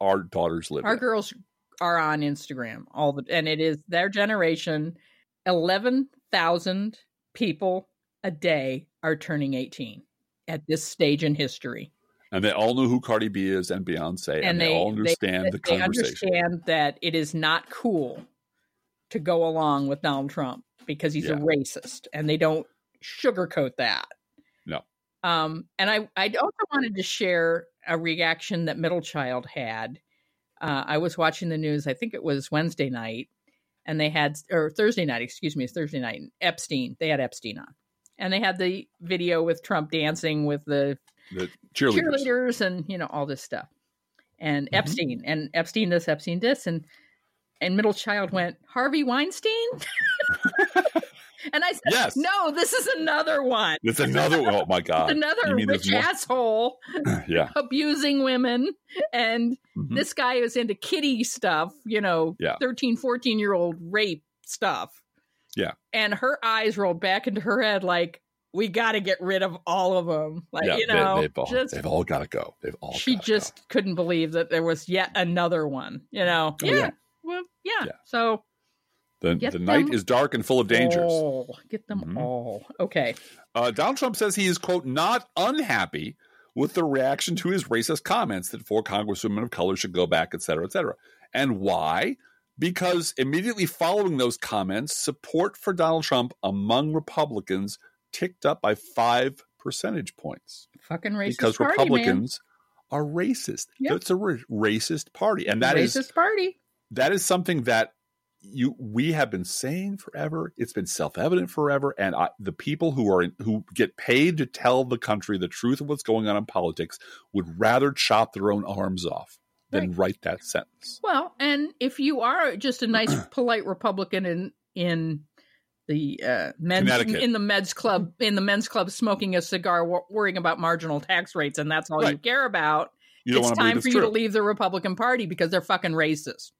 our daughters live in. Our in. girls are on Instagram all the and it is their generation. Eleven thousand people a day are turning eighteen at this stage in history. and they all know who Cardi B is and Beyonce, and, And they, they- all they- understand the they conversation. understand that it is not cool to go along with Donald Trump because he's a racist, and they don't sugarcoat that. No. Um, and I, I also wanted to share a reaction that Middle Child had. Uh, I was watching the news. I think it was Wednesday night, and they had or Thursday night. Excuse me, it's Thursday night. Epstein. They had Epstein on, and they had the video with Trump dancing with the The cheerleaders. cheerleaders and you know all this stuff and Mhm. epstein and epstein this epstein this and and middle child went harvey weinstein and i said Yes. no this is another one It's another. Oh my god! Another you mean there's rich asshole yeah. abusing women and Mhm. this guy is into kitty stuff you know Yeah. 13 14 year old rape stuff Yeah. and her eyes rolled back into her head like we got to get rid of all of them. Like yeah, you know, they, have all, just they've all got to go. They've all. she just go. couldn't believe that there was yet another one. You know, Oh, yeah, yeah. well, yeah. Yeah. So the get the night is dark and full of dangers. all. get them Mhm. all. Okay, Uh, Donald Trump says he is, quote, not unhappy with the reaction to his racist comments that four congresswomen of color should go back, et cetera, et cetera. And why? Because immediately following those comments, support for Donald Trump among Republicans ticked up by five percentage points fucking racist because party, Republicans are racist. Yep. It's a ra- racist party. man. And that is racist party. that is something that you we have been saying forever. It's been self evident forever, and I, the people who are in, who get paid to tell the country the truth of what's going on in politics would rather chop their own arms off than write that sentence. Well, and if you are just a nice, polite Republican in in the uh, men's in the meds club in the men's club smoking a cigar, wor- worrying about marginal tax rates, and that's all you care about, You it's time for you true, to leave the Republican Party because they're fucking racist,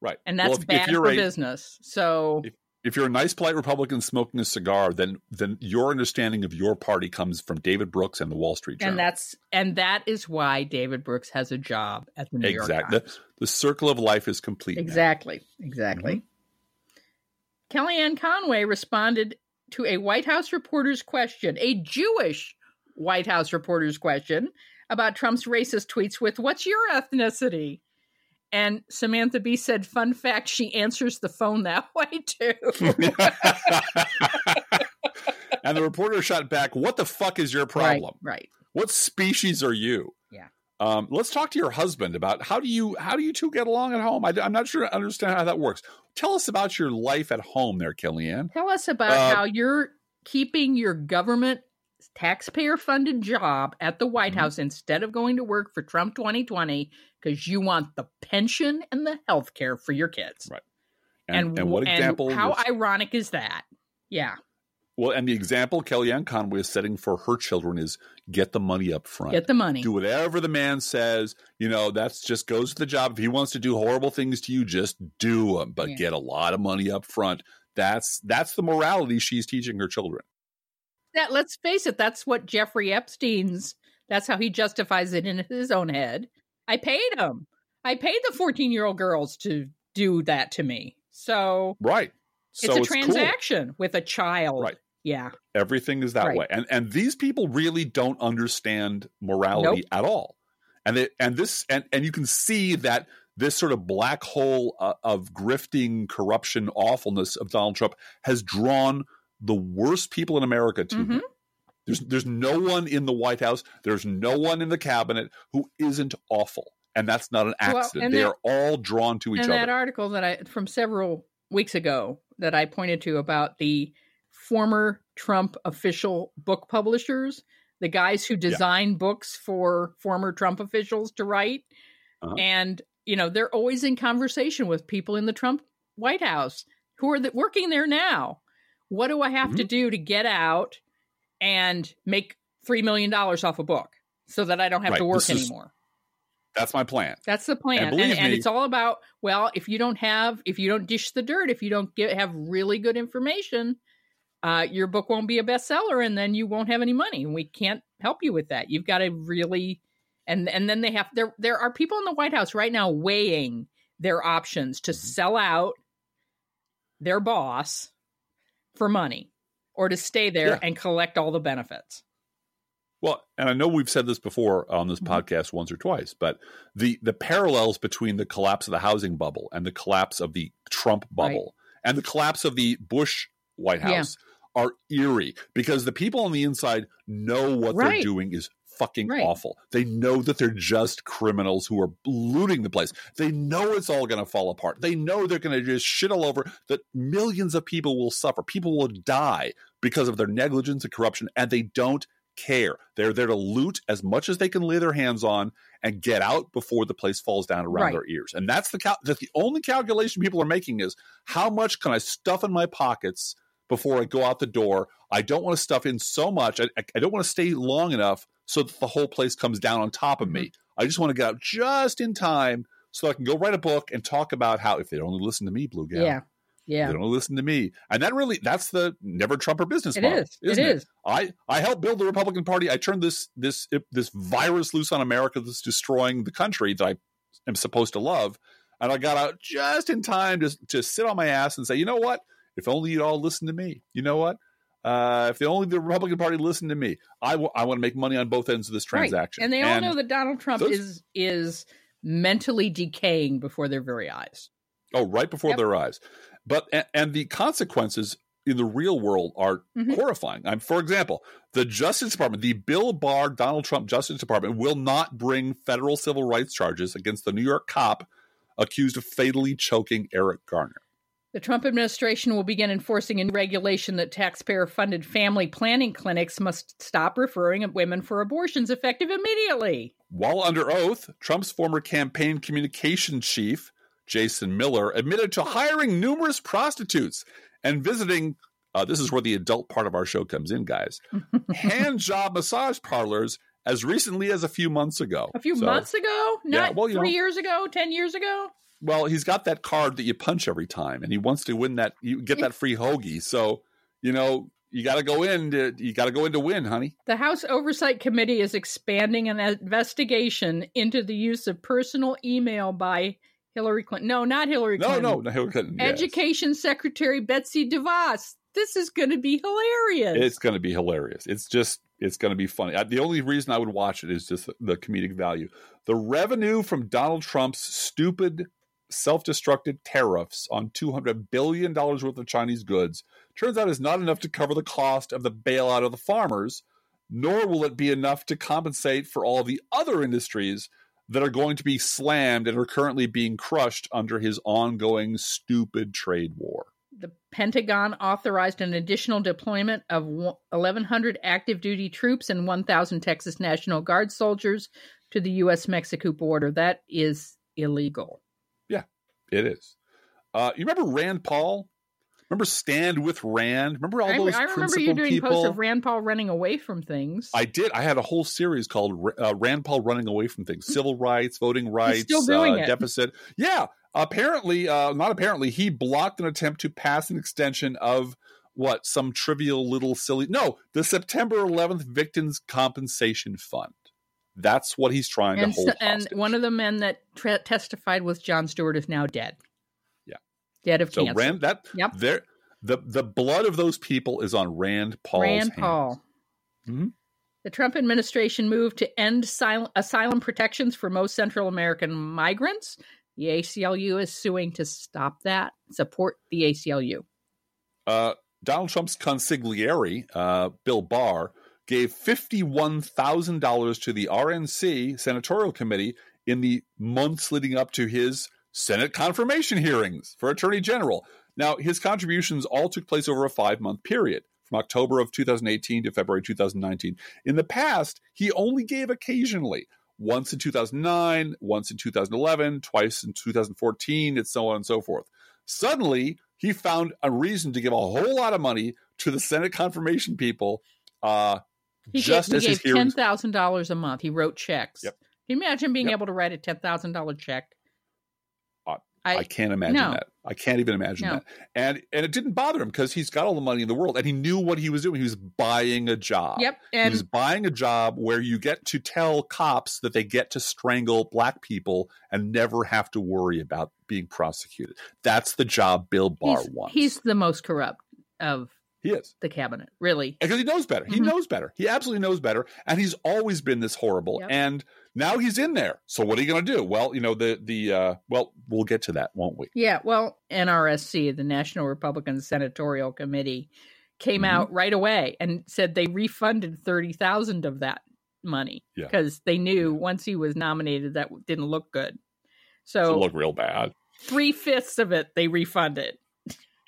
right? and that's Well, if, bad if you're for a, business. So if you're a nice, polite Republican smoking a cigar, then then your understanding of your party comes from David Brooks and the Wall Street Journal. and that's and that is why David Brooks has a job at the New exactly York the, Times. the circle of life is complete. now. Exactly. Exactly. Mm-hmm. Kellyanne Conway responded to a White House reporter's question, a Jewish White House reporter's question about Trump's racist tweets with, What's your ethnicity? And Samantha Bee said, Fun fact, she answers the phone that way too. and the reporter shot back, "What the fuck is your problem? Right. right. What species are you?" Yeah. Um, let's talk to your husband about how do you how do you two get along at home? I, am not sure I understand how that works. Tell us about your life at home, there, Kellyanne. Tell us about Uh, how you're keeping your government taxpayer funded job at the White Mhm. House instead of going to work for Trump 2020 because you want the pension and the health care for your kids. Right. And, and, what and example? how was- ironic is that? Yeah. well, and the example Kellyanne Conway is setting for her children is get the money up front. Get the money. do whatever the man says. You know, that's just goes to the job. If he wants to do horrible things to you, just do them, but Yeah. get a lot of money up front. That's that's the morality she's teaching her children. that let's face it, that's what Jeffrey Epstein's that's how he justifies it in his own head. I paid them. I paid the 14 year old girls to do that to me. So Right. So it's a cool. transaction with a child. Right. Yeah. Everything is that Right. way, and and these people really don't understand morality Nope. at all. And they, and this and and you can see that this sort of black hole uh, of grifting, corruption, awfulness of Donald Trump has drawn the worst people in America to Mhm. him. There's there's no one in the White House, there's no one in the cabinet who isn't awful, and that's not an accident. and they that- are all drawn to each and that article that I from several weeks ago that I pointed to about the former Trump official book publishers, the guys who design books for former Trump officials to write, Uh-huh. and you know they're always in conversation with people in the Trump White House who are the, working there now. What do I have to Mhm. do to get out and make three million dollars off a book so that I don't have Right. to work is- anymore? that's my plan. That's the plan, And and, believe and, it's all about well, if you don't have, if you don't dish the dirt, if you don't get have really good information, uh, your book won't be a bestseller, and then you won't have any money, and we can't help you with that. You've got to really, and and then they have there there are people in the White House right now weighing their options to Mhm. sell out their boss for money or to stay there Yeah. and collect all the benefits. Well, and I know we've said this before on this Mhm. podcast once or twice, but the the parallels between the collapse of the housing bubble and the collapse of the Trump bubble and the collapse of the Bush White Yeah. House are eerie because the people on the inside know what Right. they're doing is fucking Right. awful. They know that they're just criminals who are looting the place. They know it's all going to fall apart. They know they're going to just shit all over that millions of people will suffer. People will die because of their negligence and corruption and they don't care. They're there to loot as much as they can lay their hands on and get out before the place falls down around Right. their ears. And that's the cal- that's the only calculation people are making is how much can I stuff in my pockets before I go out the door? I don't want to stuff in so much. I, I- don't want to stay long enough so that the whole place comes down on top of me. Mm-hmm. I just want to get out just in time so I can go write a book and talk about how if they'd only listen to me, Blue Yeah. Yeah. They don't listen to me. And that really that's the never Trumper business It model. is. It isn't is. I I helped build the Republican Party. I turned this this this virus loose on America that's destroying the country that I am supposed to love. And I got out just in time to to sit on my ass and say, you know what? If only you'd all listen to me. You know what? Uh, if the only the Republican Party listened to me, I, w- I want to make money on both ends of this transaction. Right. And they all know that Donald Trump those- is is mentally decaying before their very eyes. Oh, right before Yep. their eyes. But and, and the consequences in the real world are Mhm. horrifying. I'm, for example, the Justice Department, the Bill Barr Donald Trump Justice Department, will not bring federal civil rights charges against the New York cop accused of fatally choking Eric Garner. The Trump administration will begin enforcing a new regulation that taxpayer funded family planning clinics must stop referring women for abortions effective immediately. While under oath, Trump's former campaign communication chief, Jason Miller, admitted to hiring numerous prostitutes and visiting. Uh, this is where the adult part of our show comes in, guys. hand job massage parlors as recently as a few months ago. A few So, months ago? Yeah, Not well, three know- years ago? Ten years ago? Well, he's got that card that you punch every time, and he wants to win that. You get that free hoagie, so you know you got to go in. To, you got to go in to win, honey. The House Oversight Committee is expanding an investigation into the use of personal email by Hillary Clinton. No, not Hillary No, Clinton. no, no, Hillary Clinton. yes. Education Secretary Betsy DeVos. This is going to be hilarious. It's going to be hilarious. It's just it's going to be funny. I, the only reason I would watch it is just the comedic value. The revenue from Donald Trump's stupid self-destructive tariffs on 200 billion dollars worth of Chinese goods turns out is not enough to cover the cost of the bailout of the farmers, nor will it be enough to compensate for all the other industries that are going to be slammed and are currently being crushed under his ongoing stupid trade war. the Pentagon authorized an additional deployment of 1,100 active duty troops and 1,000 Texas National Guard soldiers to the U.S. Mexico border. That is illegal. Yeah, it is. Uh, you remember Rand Paul? Remember Stand with Rand? Remember all I, those I remember you doing people? posts of Rand Paul running away from things. I did. I had a whole series called uh, Rand Paul running away from things: civil rights, voting rights, still doing uh, it. deficit. Yeah, apparently, uh, not apparently, he blocked an attempt to pass an extension of what some trivial little silly. No, the September 11th Victims Compensation Fund. That's what he's trying and, to hold so- and one of the men that tre- testified with Jon Stewart is now dead. Yeah. Dead of so cancer. Rand, that Yep. there, the the blood of those people is on Rand Paul's Rand hands. Paul. Mhm. The Trump administration moved to end sil- asylum protections for most Central American migrants. The ACLU is suing to stop that. Support the ACLU. uh, Donald Trump's consigliere, uh, Bill Barr, gave $51,000 to the RNC senatorial committee in the months leading up to his Senate confirmation hearings for Attorney General. Now, his contributions all took place over a five month period from October of 2018 to February 2019. In the past, he only gave occasionally. Once in 2009, once in 2011, twice in 2014, and so on and so forth. Suddenly, he found a reason to give a whole lot of money to the Senate confirmation people uh, He just gave, as he gave ten thousand dollars a month. He wrote checks. Yep. Can you imagine being Yep. able to write a ten thousand dollar check? I, I can't imagine no. that. I can't even imagine No. that. And and it didn't bother him because he's got all the money in the world and he knew what he was doing. He was buying a job. yep. he was buying a job where you get to tell cops that they get to strangle black people and never have to worry about being prosecuted. That's the job Bill Barr he's, wants. he's the most corrupt of he is. the cabinet, really. because he knows better. He Mhm. knows better. He absolutely knows better, and he's always been this horrible. Yep. And now he's in there. So what are you going to do? Well, you know the the uh, well, we'll get to that, won't we? Yeah, well, NRSC, the National Republican Senatorial Committee, came Mhm. out right away and said they refunded thirty thousand of that money Yeah. because they knew once he was nominated that didn't look good. So look real bad. three fifths of it they refunded.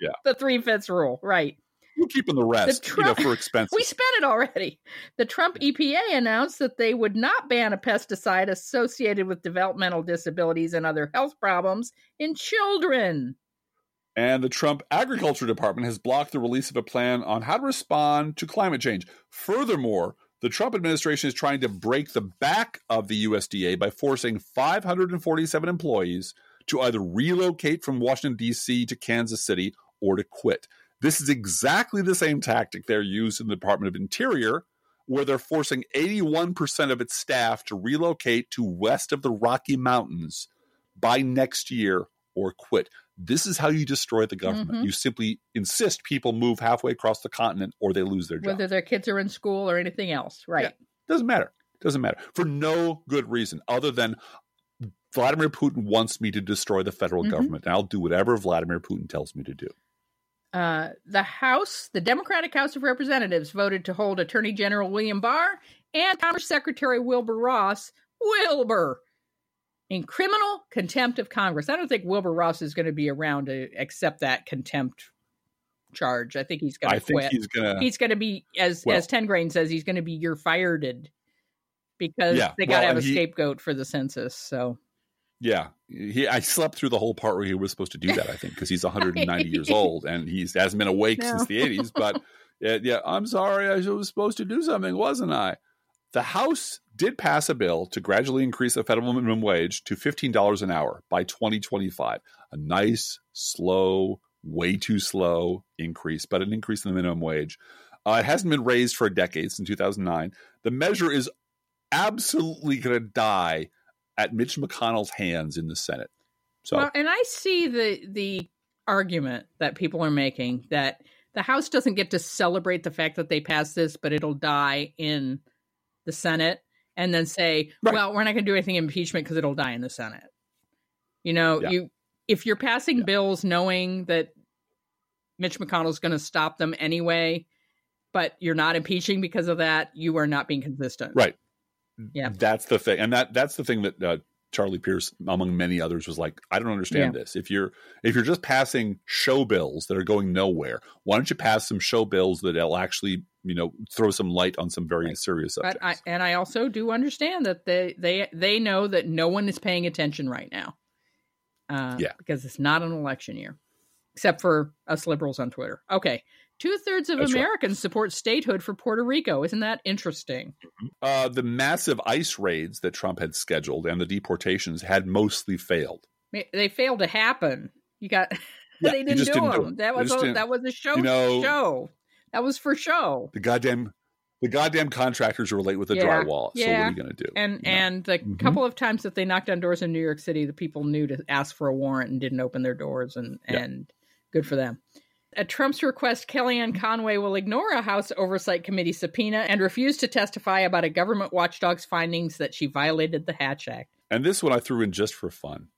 Yeah. the three fifths rule, right? We're keeping the rest, you know, for expenses. We spent it already. The Trump EPA announced that they would not ban a pesticide associated with developmental disabilities and other health problems in children. And the Trump Agriculture Department has blocked the release of a plan on how to respond to climate change. Furthermore, the Trump administration is trying to break the back of the USDA by forcing 547 employees to either relocate from Washington, D.C. to Kansas City or to quit. This is exactly the same tactic they're used in the Department of Interior, where they're forcing 81% of its staff to relocate to west of the Rocky Mountains by next year or quit. This is how you destroy the government. Mhm. You simply insist people move halfway across the continent or they lose their job. Whether their kids are in school or anything else. Right. Doesn't matter. Doesn't matter. For no good reason other than Vladimir Putin wants me to destroy the federal Mhm. government, and I'll do whatever Vladimir Putin tells me to do. Uh, the House, the Democratic House of Representatives, voted to hold Attorney General William Barr and Commerce Secretary Wilbur Ross, Wilbur, in criminal contempt of Congress. I don't think Wilbur Ross is going to be around to accept that contempt charge. I think he's going I to think quit. he's gonna. he's going to be, as Well- as Tengrain says, he's going to be you're fired because Yeah, they got to well, have a he- scapegoat for the census. So yeah, he. I slept through the whole part where he was supposed to do that. I think because he's 190 years old and he hasn't been awake No. since the 80s. But yeah, yeah, I'm sorry, I was supposed to do something, wasn't I? The House did pass a bill to gradually increase the federal minimum wage to $15 an hour by 2025. A nice, slow, way too slow increase, but an increase in the minimum wage. Uh, it hasn't been raised for a decade since 2009. The measure is absolutely going to die at Mitch McConnell's hands in the Senate. So, Well, and I see the the argument that people are making that the House doesn't get to celebrate the fact that they passed this, but it'll die in the Senate, and then say, Right. "Well, we're not going to do anything impeachment because it'll die in the Senate." You know, Yeah. you if you're passing Yeah. bills knowing that Mitch McConnell's going to stop them anyway, but you're not impeaching because of that, you are not being consistent. right. Yeah. That's the thing. And that that's the thing that uh, Charlie Pierce, among many others, was like, I don't understand this. If you're if you're just passing show bills that are going nowhere, why don't you pass some show bills that'll actually, you know, throw some light on some very Right. serious subjects? But I and I also do understand that they they they know that no one is paying attention right now. Uh, Yeah. because it's not an election year, except for us liberals on Twitter. Okay, two thirds of That's right. Americans support statehood for Puerto Rico. Isn't that interesting? uh, the massive ICE raids that Trump had scheduled and the deportations had mostly failed. They- failed to happen. You got Yeah, they didn't, do, didn't do them. That was a, that was a show. you know- show. That was for show. The goddamn the goddamn contractors were late with the Yeah. drywall. So what are you going to do? And You know? and the Mhm. couple of times that they knocked on doors in New York City, the people knew to ask for a warrant and didn't open their doors, and Yeah. and good for them. At Trump's request, Kellyanne Conway will ignore a House Oversight Committee subpoena and refuse to testify about a government watchdog's findings that she violated the Hatch Act. and this one I threw in just for fun.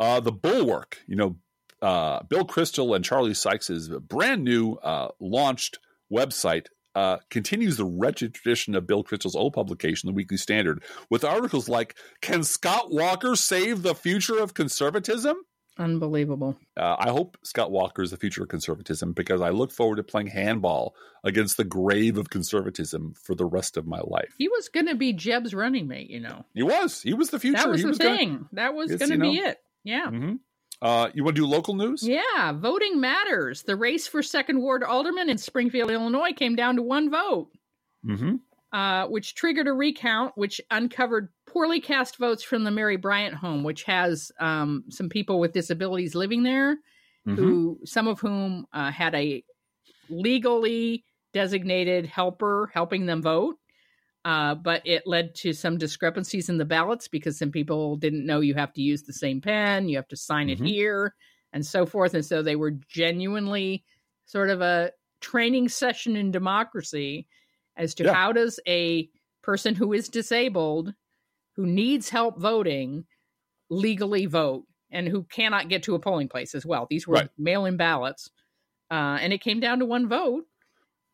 Uh, the Bulwark, you know, uh, Bill Kristol and Charlie Sykes's brand new uh, launched website uh, continues the wretched tradition of Bill Kristol's old publication, The Weekly Standard, with articles like "Can Scott Walker save the future of conservatism?" Unbelievable. Uh, I hope Scott Walker is the future of conservatism because I look forward to playing handball against the grave of conservatism for the rest of my life. He was going to be Jeb's running mate, you know. He was. He was the future. That was he the was gonna- thing. that was going to be know- it. Yeah. hmm Uh, you want to do local news? Yeah, voting matters. The race for second ward alderman in Springfield, Illinois came down to one vote. Mm-hmm. uh, which triggered a recount, which uncovered poorly cast votes from the Mary Bryant home, which has um, some people with disabilities living there, Mm-hmm. who some of whom uh, had a legally designated helper helping them vote. Uh, but it led to some discrepancies in the ballots because some people didn't know you have to use the same pen, you have to sign it Mhm. here, and so forth. And so they were genuinely sort of a training session in democracy as to Yeah. how does a person who is disabled, who needs help voting, legally vote, and who cannot get to a polling place as well. These were Right. mail-in ballots, uh, and it came down to one vote.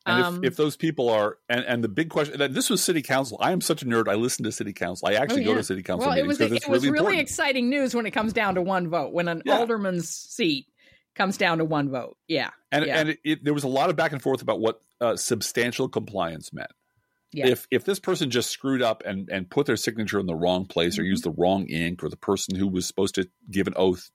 And Um, if, if those people are, and, and the big question, that this was city council. I am such a nerd. I listen to city council. I actually Oh, yeah. go to city council well, it meetings was because it was really really exciting news when it comes down to one vote. When an Yeah. alderman's seat comes down to one vote, yeah, and yeah. and it, it, there was a lot of back and forth about what uh, substantial compliance meant. Yeah. If if this person just screwed up and and put their signature in the wrong place or Mhm. used the wrong ink, or the person who was supposed to give an oath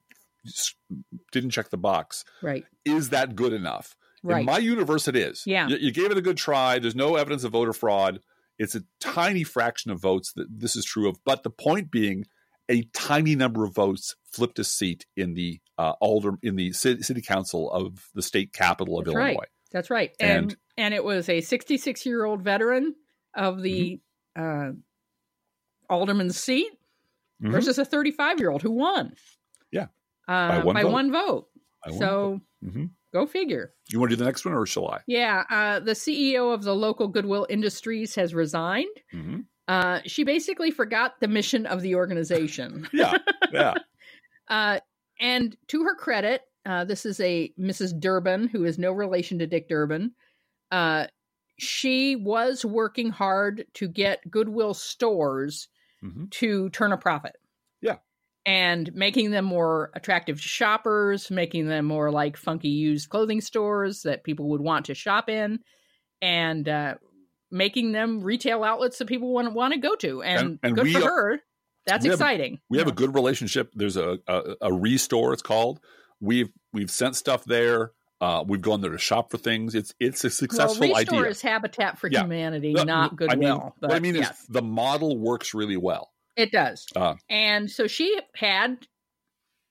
didn't check the box, right, is that good enough? right. In my universe, it is. Yeah. You, you gave it a good try. There's no evidence of voter fraud. It's a tiny fraction of votes that this is true of. But the point being, a tiny number of votes flipped a seat in the uh, alder in the city, city council of the state capital of That's Illinois. right. That's right. And And- and it was a 66 year old veteran of the Mm-hmm. uh, alderman's seat Mhm. versus a 35 year old who won. Yeah. Uh, By one vote. vote. I won. So Mhm. go figure. you want to do the next one, or shall I? Yeah. Uh, the CEO of the local Goodwill Industries has resigned. hmm Uh, she basically forgot the mission of the organization. Yeah, yeah. Uh, and to her credit, uh, this is a Mrs. Durbin who is no relation to Dick Durbin. Uh, she was working hard to get Goodwill stores hmm to turn a profit. Yeah. And making them more attractive to shoppers, making them more like funky used clothing stores that people would want to shop in, and uh, making them retail outlets that people want, want to go to. And, And- and good for are- her. That's we have- exciting. We have a good relationship. There's a, a a restore. It's called. We've we've sent stuff there. Uh, we've gone there to shop for things. It's it's a successful well, Restore idea. is Habitat for Yeah. Humanity, Uh, not I Goodwill. mean, but what I mean yes, is the model works really well. it does. Uh, and so she had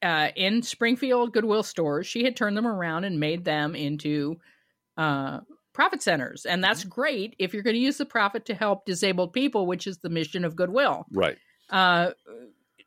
uh, in Springfield Goodwill stores, she had turned them around and made them into uh, profit centers, and that's Mm-hmm. great if you're going to use the profit to help disabled people, which is the mission of Goodwill. right.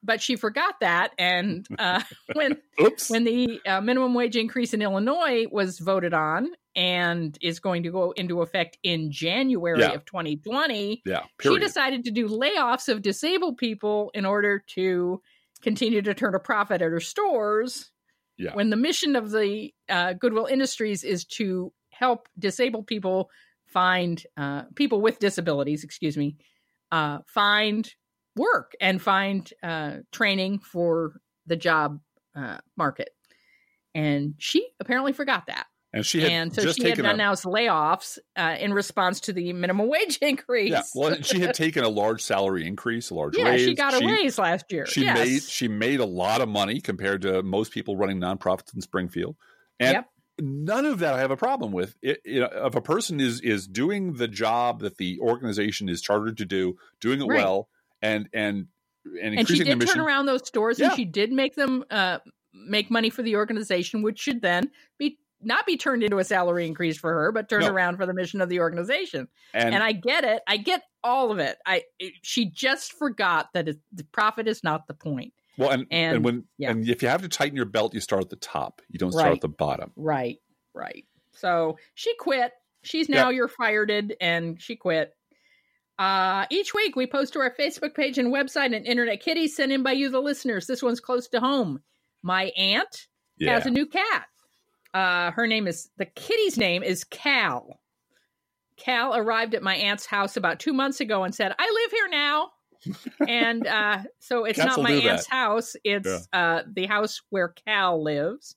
But she forgot that, and uh, when Oops. when the uh, minimum wage increase in Illinois was voted on and is going to go into effect in January Yeah. of 2020, yeah. she decided to do layoffs of disabled people in order to continue to turn a profit at her stores. Yeah. When the mission of the uh, Goodwill Industries is to help disabled people find uh, people with disabilities, excuse me, uh, find work and find uh, training for the job uh, market. And she apparently forgot that. and she had and so just she had taken a, announced layoffs uh, in response to the minimum wage increase. yeah. Well, she had taken a large salary increase, a large Yeah, raise. she got a raise last year. She yes. made she made a lot of money compared to most people running nonprofits in Springfield, and Yep. none of that I have a problem with. It, know, if a person is is doing the job that the organization is chartered to do, doing it Right. well, and and and and she did mission, turn around those stores Yeah. and she did make them uh, make money for the organization, which should then be not be turned into a salary increase for her, but turned No. around for the mission of the organization. and, And, I get it. I get all of it. I it, she just forgot that it, the profit is not the point. well, and, and and- when yeah. and if you have to tighten your belt, you start at the top. You don't start Right. at the bottom. Right. Right. So she quit. She's now you're fireded, and she quit. Uh, each week we post to our Facebook page and website an internet kitty sent in by you, the listeners. This one's close to home. My aunt Yeah, has a new cat. Uh, her name is the kitty's name is Cal. Cal arrived at my aunt's house about two months ago and said, "I live here now." and uh, so it's Cats not my aunt's house; it's uh, the house where Cal lives.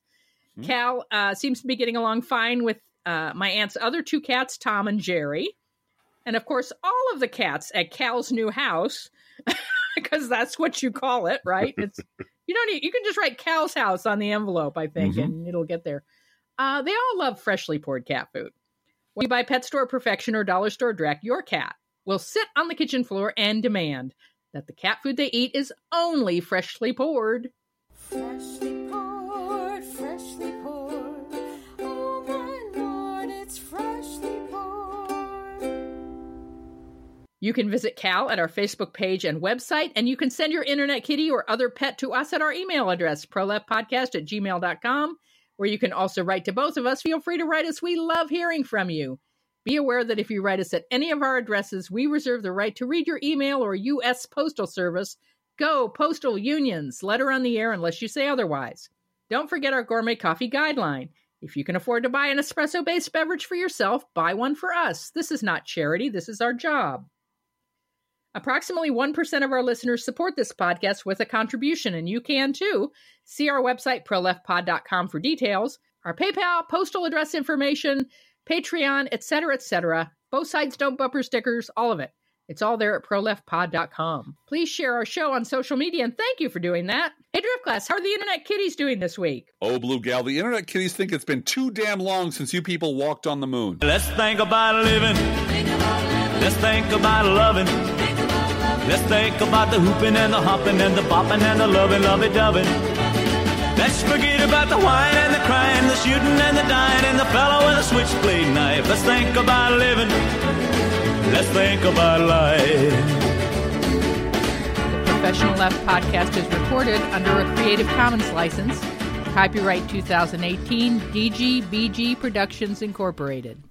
Hmm. Cal uh, seems to be getting along fine with uh, my aunt's other two cats, Tom and Jerry, and of course, all of the cats at Cal's new house, because that's what you call it, right? It's you don't need, you can just write Cal's house on the envelope, I think, Mhm. and it'll get there. Uh, they all love freshly poured cat food. When you buy Pet Store Perfection or Dollar Store Direct, your cat will sit on the kitchen floor and demand that the cat food they eat is only freshly poured. Freshly You can visit Cal at our Facebook page and website, and you can send your internet kitty or other pet to us at our email address, proleftpodcast at gmail.com, where you can also write to both of us. Feel free to write us. We love hearing from you. Be aware that if you write us at any of our addresses, we reserve the right to read your email or U.S. Postal Service. Go, postal unions. Letter on the air unless you say otherwise. Don't forget our gourmet coffee guideline. If you can afford to buy an espresso based beverage for yourself, buy one for us. This is not charity, this is our job. Approximately 1% of our listeners support this podcast with a contribution, and you can too. See our website, proleftpod.com, for details, our PayPal, postal address information, Patreon, etc., etc. Both sides don't bumper stickers, all of it. It's all there at proleftpod.com. Please share our show on social media, and thank you for doing that. Hey, Driftglass, how are the Internet Kitties doing this week? Oh, Blue Gal, the internet kitties think it's been too damn long since you people walked on the moon. Let's think about living. Let's think about loving. Let's think about the hooping and the hopping and the bopping and the loving, lovey doving. Let's forget about the wine and the crying, the shooting and the dying, and the fellow with a switchblade knife. Let's think about living. Let's think about life. The Professional Left podcast is recorded under a Creative Commons license. Copyright 2018 DGBG Productions Incorporated.